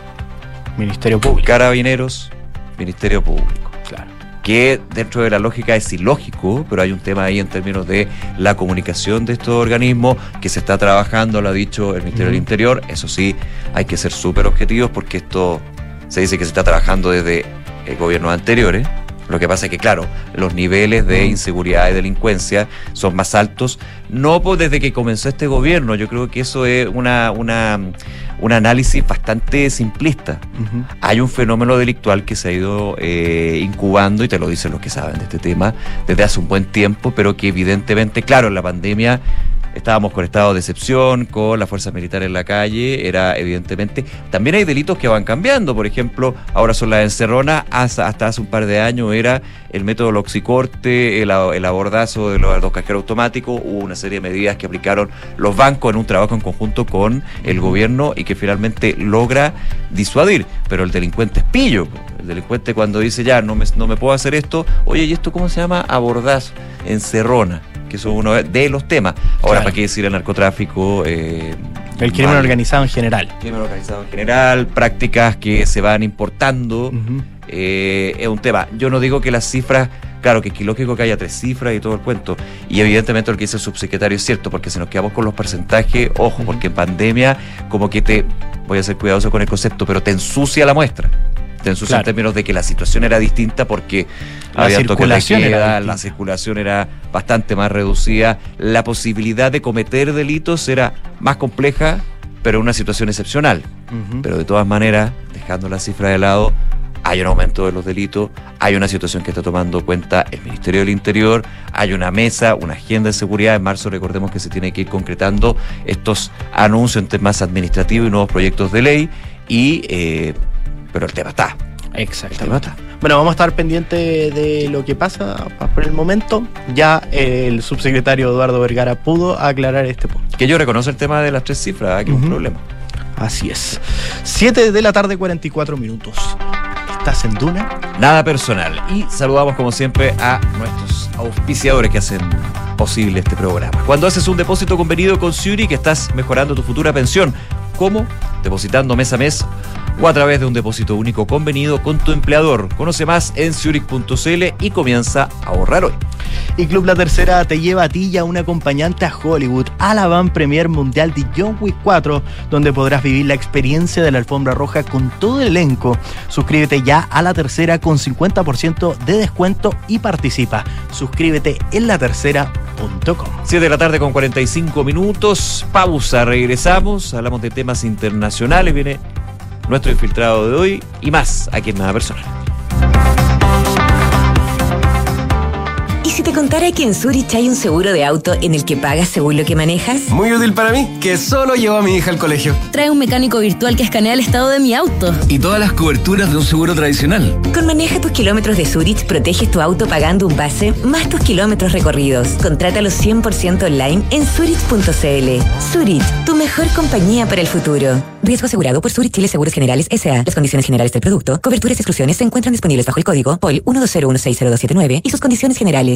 Ministerio Público. Carabineros, Ministerio Público. Claro. Que dentro de la lógica es ilógico, pero hay un tema ahí en términos de la comunicación de estos organismos que se está trabajando, lo ha dicho el Ministerio del Interior. Eso sí, hay que ser súper objetivos porque esto se dice que se está trabajando desde el gobiernos anteriores. Lo que pasa es que, claro, los niveles de inseguridad y delincuencia son más altos, no desde que comenzó este gobierno, yo creo que eso es una, una un análisis bastante simplista. Hay un fenómeno delictual que se ha ido eh, incubando, y te lo dicen los que saben de este tema, desde hace un buen tiempo, pero que evidentemente, claro, en la pandemia estábamos con estado de excepción, con la fuerza militar en la calle, era evidentemente. También hay delitos que van cambiando, por ejemplo, ahora son las encerronas, hasta, hasta hace un par de años era el método loxicorte, el, el abordazo de los, dos cajeros automáticos, hubo una serie de medidas que aplicaron los bancos en un trabajo en conjunto con el gobierno y que finalmente logra disuadir, pero el delincuente es pillo. El delincuente cuando dice ya no me, no me puedo hacer esto, oye, ¿y esto cómo se llama? Abordazo, encerrona que eso es uno de los temas. Ahora, ¿para qué decir el narcotráfico? Eh, el crimen organizado en general. Crimen organizado en general, prácticas que se van importando, eh, es un tema. Yo no digo que las cifras, claro que es lógico que haya tres cifras y todo el cuento, y evidentemente lo que dice el subsecretario es cierto, porque si nos quedamos con los porcentajes, ojo, porque en pandemia como que te, voy a ser cuidadoso con el concepto, pero te ensucia la muestra en términos de que la situación era distinta porque la había circulación era la circulación era bastante más reducida, la posibilidad de cometer delitos era más compleja, pero una situación excepcional. Pero de todas maneras, dejando la cifra de lado, hay un aumento de los delitos, hay una situación que está tomando cuenta el Ministerio del Interior, hay una mesa, una agenda de seguridad. En marzo recordemos que se tiene que ir concretando estos anuncios en temas administrativos y nuevos proyectos de ley y eh, pero el tema está. Exactamente. Bueno, vamos a estar pendientes de lo que pasa por el momento. Ya el subsecretario Eduardo Vergara pudo aclarar este punto. Que yo reconozco el tema de las tres cifras, que es un problema. Así es. 7 de la tarde, 44 minutos. ¿Estás en Duna? Nada personal. Y saludamos como siempre a nuestros auspiciadores que hacen posible este programa. Cuando haces un depósito convenido con Zurich, estás mejorando tu futura pensión. ¿Cómo? Depositando mes a mes o a través de un depósito único convenido con tu empleador. Conoce más en zurich.cl y comienza a ahorrar hoy. Y Club La Tercera te lleva a ti y a un acompañante a Hollywood, a la Van Premier Mundial de John Wick 4, donde podrás vivir la experiencia de la alfombra roja con todo el elenco. Suscríbete ya a La Tercera con 50% de descuento y participa. Suscríbete en latercera.com. 7 de la tarde con 45 minutos. Pausa, regresamos. Hablamos de temas internacionales. Viene nuestro infiltrado de hoy y más aquí en Nada Personal. ¿Y si te contara que en Zurich hay un seguro de auto en el que pagas según lo que manejas? Muy útil para mí, que solo llevo a mi hija al colegio. Trae un mecánico virtual que escanea el estado de mi auto. Y todas las coberturas de un seguro tradicional. Con Maneja tus kilómetros de Zurich, proteges tu auto pagando un base más tus kilómetros recorridos. Contrátalo 100% online en zurich.cl. Zurich, tu mejor compañía para el futuro. Riesgo asegurado por Zurich Chile Seguros Generales S.A. Las condiciones generales del producto, coberturas y exclusiones se encuentran disponibles bajo el código POL 1201600279 y sus condiciones generales.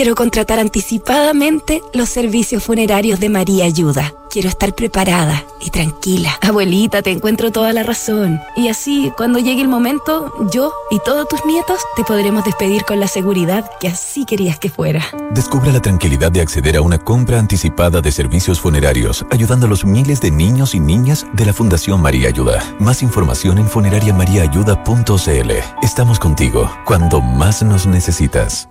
Quiero contratar anticipadamente los servicios funerarios de María Ayuda. Quiero estar preparada y tranquila. Abuelita, te encuentro toda la razón. Y así, cuando llegue el momento, yo y todos tus nietos te podremos despedir con la seguridad que así querías que fuera. Descubra la tranquilidad de acceder a una compra anticipada de servicios funerarios, ayudando a los miles de niños y niñas de la Fundación María Ayuda. Más información en funerariamariaayuda.cl. Estamos contigo cuando más nos necesitas.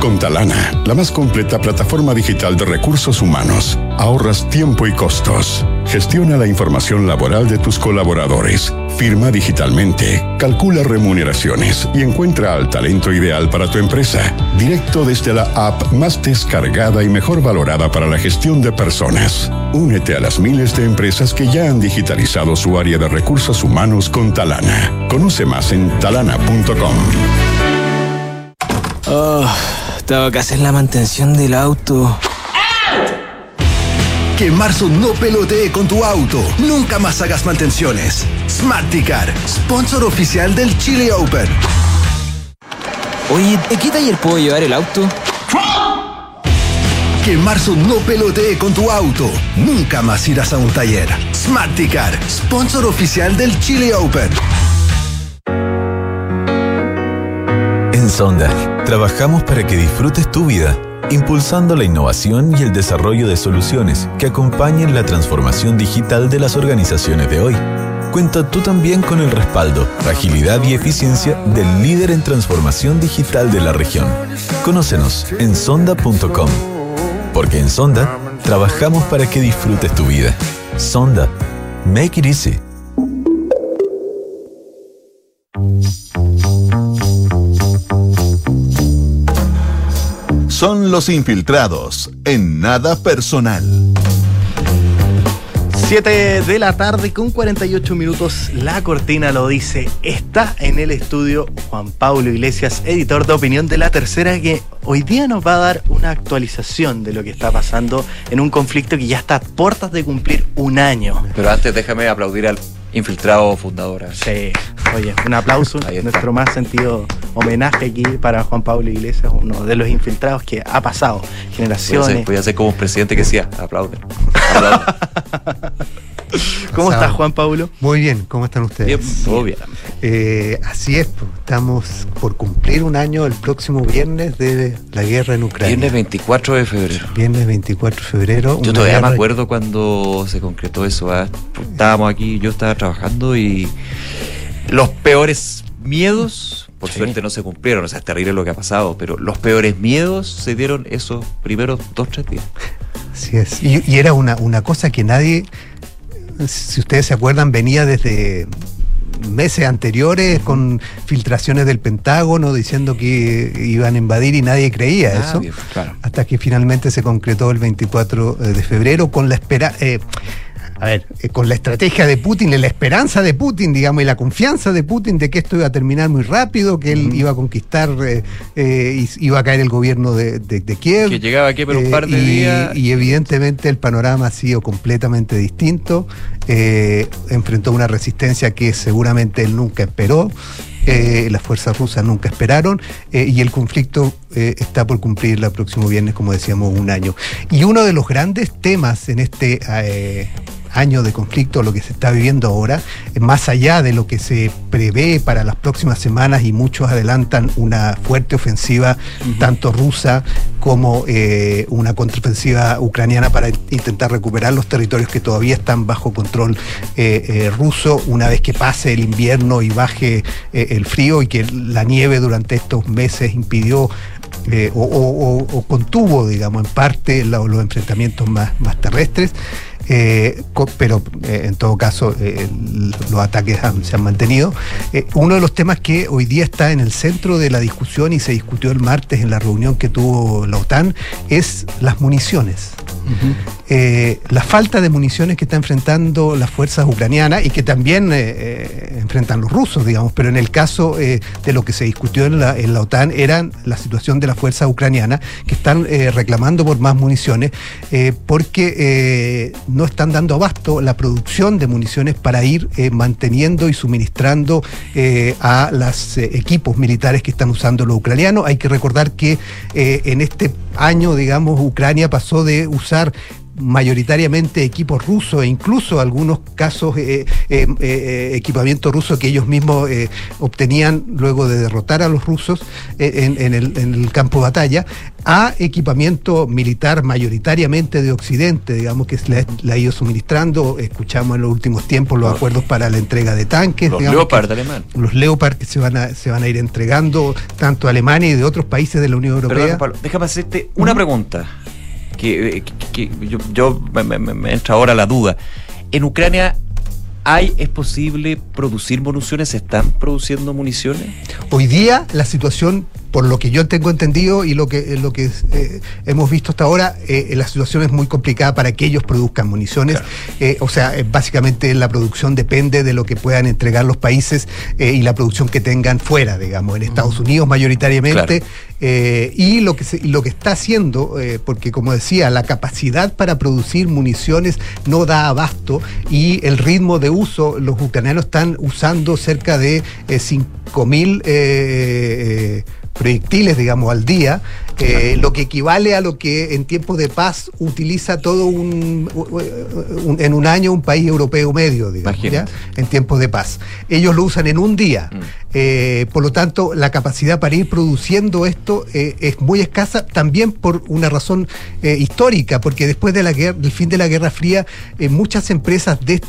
Con Talana, la más completa plataforma digital de recursos humanos, ahorras tiempo y costos. Gestiona la información laboral de tus colaboradores, firma digitalmente, calcula remuneraciones y encuentra al talento ideal para tu empresa, directo desde la app más descargada y mejor valorada para la gestión de personas. Únete a las miles de empresas que ya han digitalizado su área de recursos humanos con Talana. Conoce más en talana.com. Oh, tengo que hacer la mantención del auto. Que marzo no pelotee con tu auto. Nunca más hagas mantenciones. Smarticar, sponsor oficial del Chile Open. Oye, ¿de qué taller puedo llevar el auto? Que marzo no pelotee con tu auto. Nunca más irás a un taller. Smarticar, sponsor oficial del Chile Open. En Sonda, trabajamos para que disfrutes tu vida, impulsando la innovación y el desarrollo de soluciones que acompañen la transformación digital de las organizaciones de hoy. Cuenta tú también con el respaldo, agilidad y eficiencia del líder en transformación digital de la región. Conócenos en sonda.com. Porque en Sonda trabajamos para que disfrutes tu vida. Sonda. Make it easy. Son los infiltrados en nada personal. 7 de la tarde con 48 minutos, la cortina lo dice. Está en el estudio Juan Pablo Iglesias, editor de opinión de La Tercera, que hoy día nos va a dar una actualización de lo que está pasando en un conflicto que ya está a puertas de cumplir un año. Pero antes déjame aplaudir al infiltrado fundador. Sí, oye, un aplauso, nuestro más sentido homenaje aquí para Juan Pablo Iglesias, uno de los infiltrados que ha pasado generaciones. Voy a ser como un presidente que decía, aplauden. ¿Cómo estás, Juan Pablo? Muy bien, ¿cómo están ustedes? Bien, todo bien. Eh, así es, pues, estamos por cumplir un año el próximo viernes de la guerra en Ucrania. Viernes 24 de febrero. Viernes 24 de febrero. Yo todavía me acuerdo cuando se concretó eso. ¿eh? Estábamos aquí, yo estaba trabajando y los peores miedos, por sí. suerte no se cumplieron, o sea, es terrible lo que ha pasado, pero los peores miedos se dieron esos primeros dos, tres días. Así es. Y, y era una, una cosa que nadie si ustedes se acuerdan, venía desde meses anteriores con filtraciones del Pentágono diciendo que iban a invadir y nadie creía eso. Hasta que finalmente se concretó el 24 de febrero con la espera. Eh, a ver, eh, con la estrategia de Putin, la esperanza de Putin, digamos, y la confianza de Putin de que esto iba a terminar muy rápido, que él iba a conquistar, eh, eh, iba a caer el gobierno de, Kiev. Que llegaba aquí por un par de y, días. Y evidentemente el panorama ha sido completamente distinto. enfrentó una resistencia que seguramente él nunca esperó. las fuerzas rusas nunca esperaron y el conflicto está por cumplir el próximo viernes, como decíamos, un año. Y uno de los grandes temas en este año de conflicto, lo que se está viviendo ahora, más allá de lo que se prevé para las próximas semanas y muchos adelantan una fuerte ofensiva, tanto rusa como eh, una contraofensiva ucraniana para intentar recuperar los territorios que todavía están bajo control eh, eh, ruso una vez que pase el invierno y baje el frío y que la nieve durante estos meses impidió o, contuvo, digamos, en parte los enfrentamientos más, más terrestres. Eh, pero eh, en todo caso eh, los ataques se han mantenido. uno de los temas que hoy día está en el centro de la discusión y se discutió el martes en la reunión que tuvo la OTAN es las municiones. la falta de municiones que está enfrentando las fuerzas ucranianas y que también enfrentan los rusos, digamos, pero en el caso de lo que se discutió en la, en la OTAN era la situación de las fuerzas ucranianas que están reclamando por más municiones porque no están dando abasto la producción de municiones para ir eh, manteniendo y suministrando eh, a los eh, equipos militares que están usando los ucranianos. Hay que recordar que en este año, digamos, Ucrania pasó de usar mayoritariamente equipos rusos e incluso algunos casos eh, eh, eh, equipamiento ruso que ellos mismos obtenían luego de derrotar a los rusos en, el, campo de batalla, a equipamiento militar mayoritariamente de Occidente, digamos que se le, ha ido suministrando, escuchamos en los últimos tiempos los, acuerdos para la entrega de tanques. Los Leopard alemán. Los Leopard que se van, a, se van a ir entregando tanto a Alemania y de otros países de la Unión Europea. déjame hacerte una pregunta que, yo, me, entra ahora la duda. En Ucrania ¿Hay, es posible producir municiones? ¿Se están produciendo municiones? Hoy día la situación por lo que yo tengo entendido y lo que, lo que eh, hemos visto hasta ahora, eh, la situación es muy complicada para que ellos produzcan municiones. Eh, o sea, básicamente la producción depende de lo que puedan entregar los países y la producción que tengan fuera, digamos, en Estados Unidos mayoritariamente. y lo que, lo que está haciendo, porque como decía, la capacidad para producir municiones no da abasto y el ritmo de uso, los ucranianos están usando cerca de 5.000 proyectiles, digamos, al día, eh, lo que equivale a lo que en tiempos de paz utiliza todo un, en un año un país europeo medio, digamos, ¿ya? en tiempos de paz. Ellos lo usan en un día. Mm. Eh, por lo tanto, la capacidad para ir produciendo esto eh, es muy escasa, también por una razón histórica, porque después de la guerra, del fin de la Guerra Fría, muchas empresas de,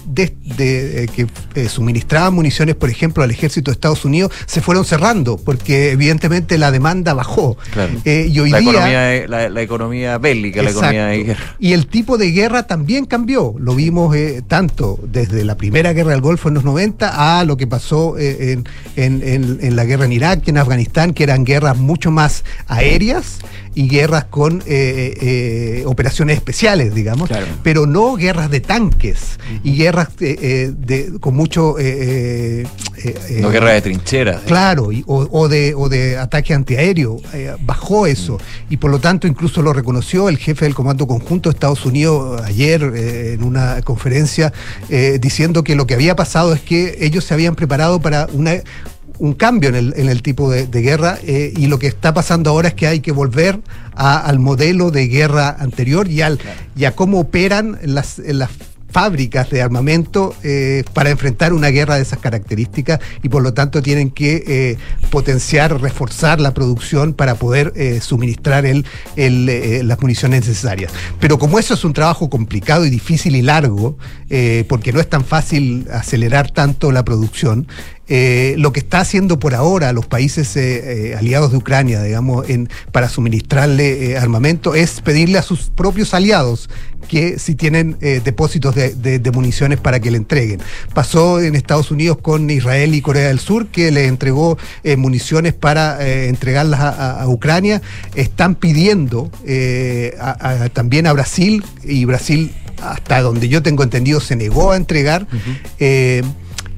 que suministraban municiones, por ejemplo, al ejército de Estados Unidos, se fueron cerrando, porque evidentemente la demanda bajó. y hoy la, economía, la, economía bélica, la economía de guerra. Y el tipo de guerra también cambió. Lo vimos eh, tanto desde la primera guerra del Golfo en los 90 a lo que pasó eh, en, la guerra en Irak y en Afganistán, que eran guerras mucho más aéreas y guerras con eh, operaciones especiales, digamos, pero no guerras de tanques y guerras de, con mucho... no guerra de trincheras. Claro, o, de, o de ataque antiaéreo. bajó eso y por lo tanto incluso lo reconoció el jefe del Comando Conjunto de Estados Unidos ayer eh, en una conferencia eh, diciendo que lo que había pasado es que ellos se habían preparado para una un cambio en el, tipo de, guerra eh, y lo que está pasando ahora es que hay que volver al modelo de guerra anterior y, al, y a cómo operan las, las fábricas de armamento eh, para enfrentar una guerra de esas características y por lo tanto tienen que eh, potenciar, reforzar la producción para poder suministrar el, las municiones necesarias. Pero como eso es un trabajo complicado y difícil y largo, porque no es tan fácil acelerar tanto la producción, Eh, lo que está haciendo por ahora los países eh, eh, aliados de Ucrania, digamos, en, para suministrarle armamento, es pedirle a sus propios aliados que si tienen depósitos de, de, municiones para que le entreguen. Pasó en Estados Unidos con Israel y Corea del Sur, que le entregó municiones para entregarlas a, a, Ucrania. Están pidiendo también a Brasil, y Brasil hasta donde yo tengo entendido, se negó a entregar.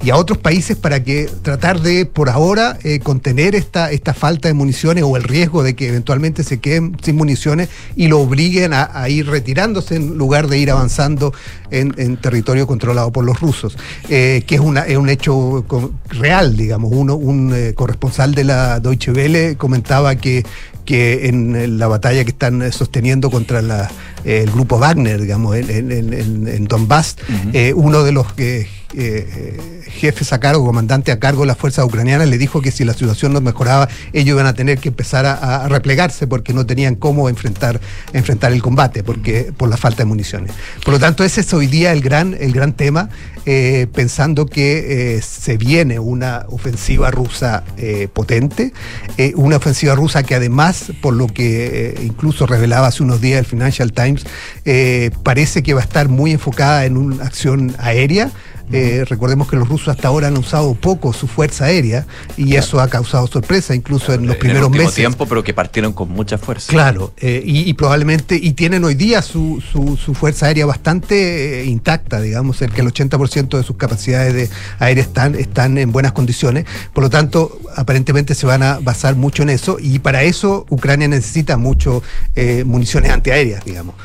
Y a otros países para que tratar de, por ahora, eh, contener esta, esta falta de municiones o el riesgo de que eventualmente se queden sin municiones y lo obliguen a, ir retirándose en lugar de ir avanzando en, territorio controlado por los rusos, eh, que es, una, es un hecho real, digamos. Uno, un corresponsal de la Deutsche Welle comentaba que que en la batalla que están sosteniendo contra la, el grupo Wagner, digamos, en, en, Donbass, eh, uno de los eh, eh, jefes a cargo, comandante a cargo de las fuerzas ucranianas, le dijo que si la situación no mejoraba, ellos iban a tener que empezar a, replegarse porque no tenían cómo enfrentar, enfrentar el combate, porque, por la falta de municiones. Por lo tanto, ese es hoy día el gran, el gran tema, pensando que se viene una ofensiva rusa potente, una ofensiva rusa que además, por lo que incluso revelaba hace unos días el Financial Times, eh, parece que va a estar muy enfocada en una acción aérea eh, recordemos que los rusos hasta ahora han usado poco su fuerza aérea y eso ha causado sorpresa, incluso en los primeros en el meses. tiempo, pero que partieron con mucha fuerza. Claro, eh, y, probablemente, y tienen hoy día su, su, fuerza aérea bastante eh, intacta, digamos, cerca del 80% de sus capacidades de aéreas están, están en buenas condiciones. Por lo tanto, aparentemente se van a basar mucho en eso y para eso Ucrania necesita mucho municiones antiaéreas, digamos.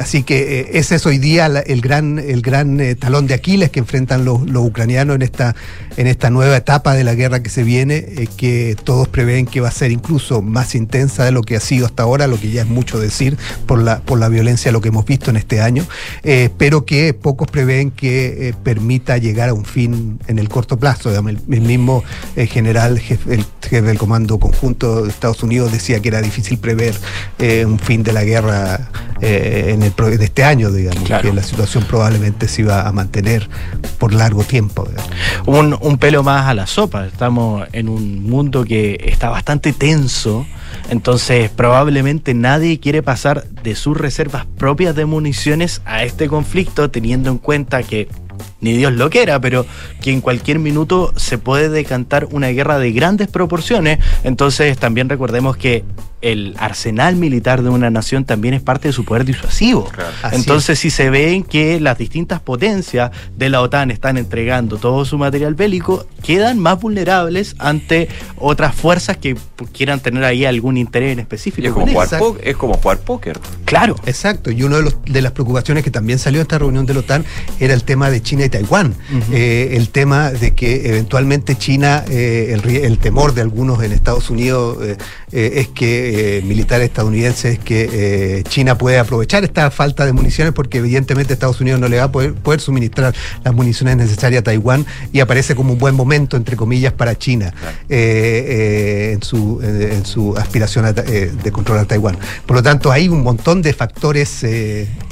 así que ese es hoy día el gran, el gran talón de Aquiles que enfrentan los, ucranianos en esta, en esta nueva etapa de la guerra que se viene, eh, que todos prevén que va a ser incluso más intensa de lo que ha sido hasta ahora, lo que ya es mucho decir por la, por la violencia, lo que hemos visto en este año, eh, pero que pocos prevén que eh, permita llegar a un fin en el corto plazo. El, mismo general, jefe, el jefe del Comando Conjunto de Estados Unidos decía que era difícil prever un fin de la guerra en el, de este año, digamos, que la situación probablemente se iba a mantener por largo tiempo. Un, un pelo más a la sopa. Estamos en un mundo que está bastante tenso. Entonces, probablemente nadie quiere pasar de sus reservas propias de municiones a este conflicto, teniendo en cuenta que ni Dios lo quiera, pero que en cualquier minuto se puede decantar una guerra de grandes proporciones. Entonces también recordemos que el arsenal militar de una nación también es parte de su poder disuasivo. Entonces, si se ven que las distintas potencias de la OTAN están entregando todo su material bélico, quedan más vulnerables ante otras fuerzas que quieran tener ahí algún interés en específico. Es como, jugar, es como jugar póker. Claro. Exacto. Y una de, de las preocupaciones que también salió de esta reunión de la OTAN era el tema de China Taiwán. Eh, el tema de que eventualmente China, eh, el, temor de algunos en Estados Unidos eh, es que militares estadounidenses que China puede aprovechar esta falta de municiones porque evidentemente Estados Unidos no le va a poder, suministrar las municiones necesarias a Taiwán y aparece como un buen momento, entre comillas, para China en, su, en su aspiración de controlar Taiwán. Por lo tanto, hay un montón de factores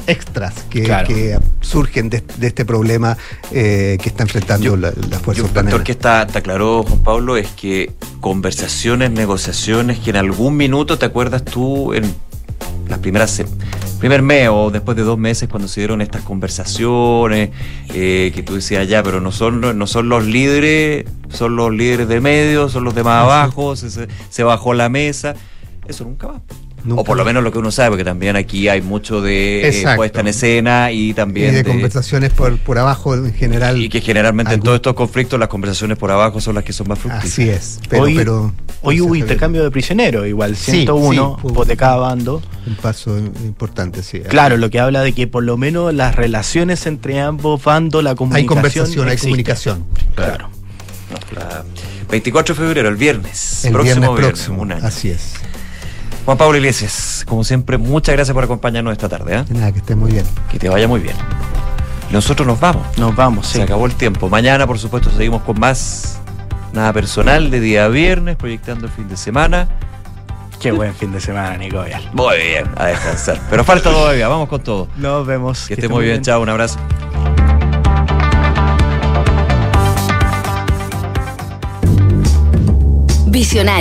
extras que, surgen de, este problema eh, que está enfrentando la, fuerza Un factor que está, está claro, Juan Pablo, es que conversaciones, negociaciones, que en algún minuto te acuerdas tú en las primeras primer mes o después de dos meses cuando se dieron estas conversaciones eh, que tú decías ya pero no son no son los líderes son los líderes de medio son los de más abajo se, se bajó la mesa eso nunca va o por lo menos lo que uno sabe, porque también aquí hay mucho de eh, puesta en escena y también. de, conversaciones por, por abajo en general. Y que generalmente en todos estos conflictos las conversaciones por abajo son las que son más fructíferas. Así es. hoy, hoy hubo intercambio de prisioneros, igual, 101 de cada bando. Un paso importante, sí. Claro, lo que habla de que por lo menos las relaciones entre ambos bandos, la comunicación. Hay conversación, hay comunicación. Claro. 24 de febrero, el viernes. El próximo viernes próximo. Así es. Juan Pablo Iglesias, como siempre, muchas gracias por acompañarnos esta tarde. ¿eh? Nada, que estés muy bien. Que te vaya muy bien. Nosotros nos vamos. Nos vamos, Se acabó el tiempo. Mañana, por supuesto, seguimos con más nada personal de día viernes, proyectando el fin de semana. Qué buen fin de semana, Nico. Muy bien, a descansar. Pero falta todavía, vamos con todo. Nos vemos. Que, esté muy bien. bien. Chao, un abrazo. Visionario.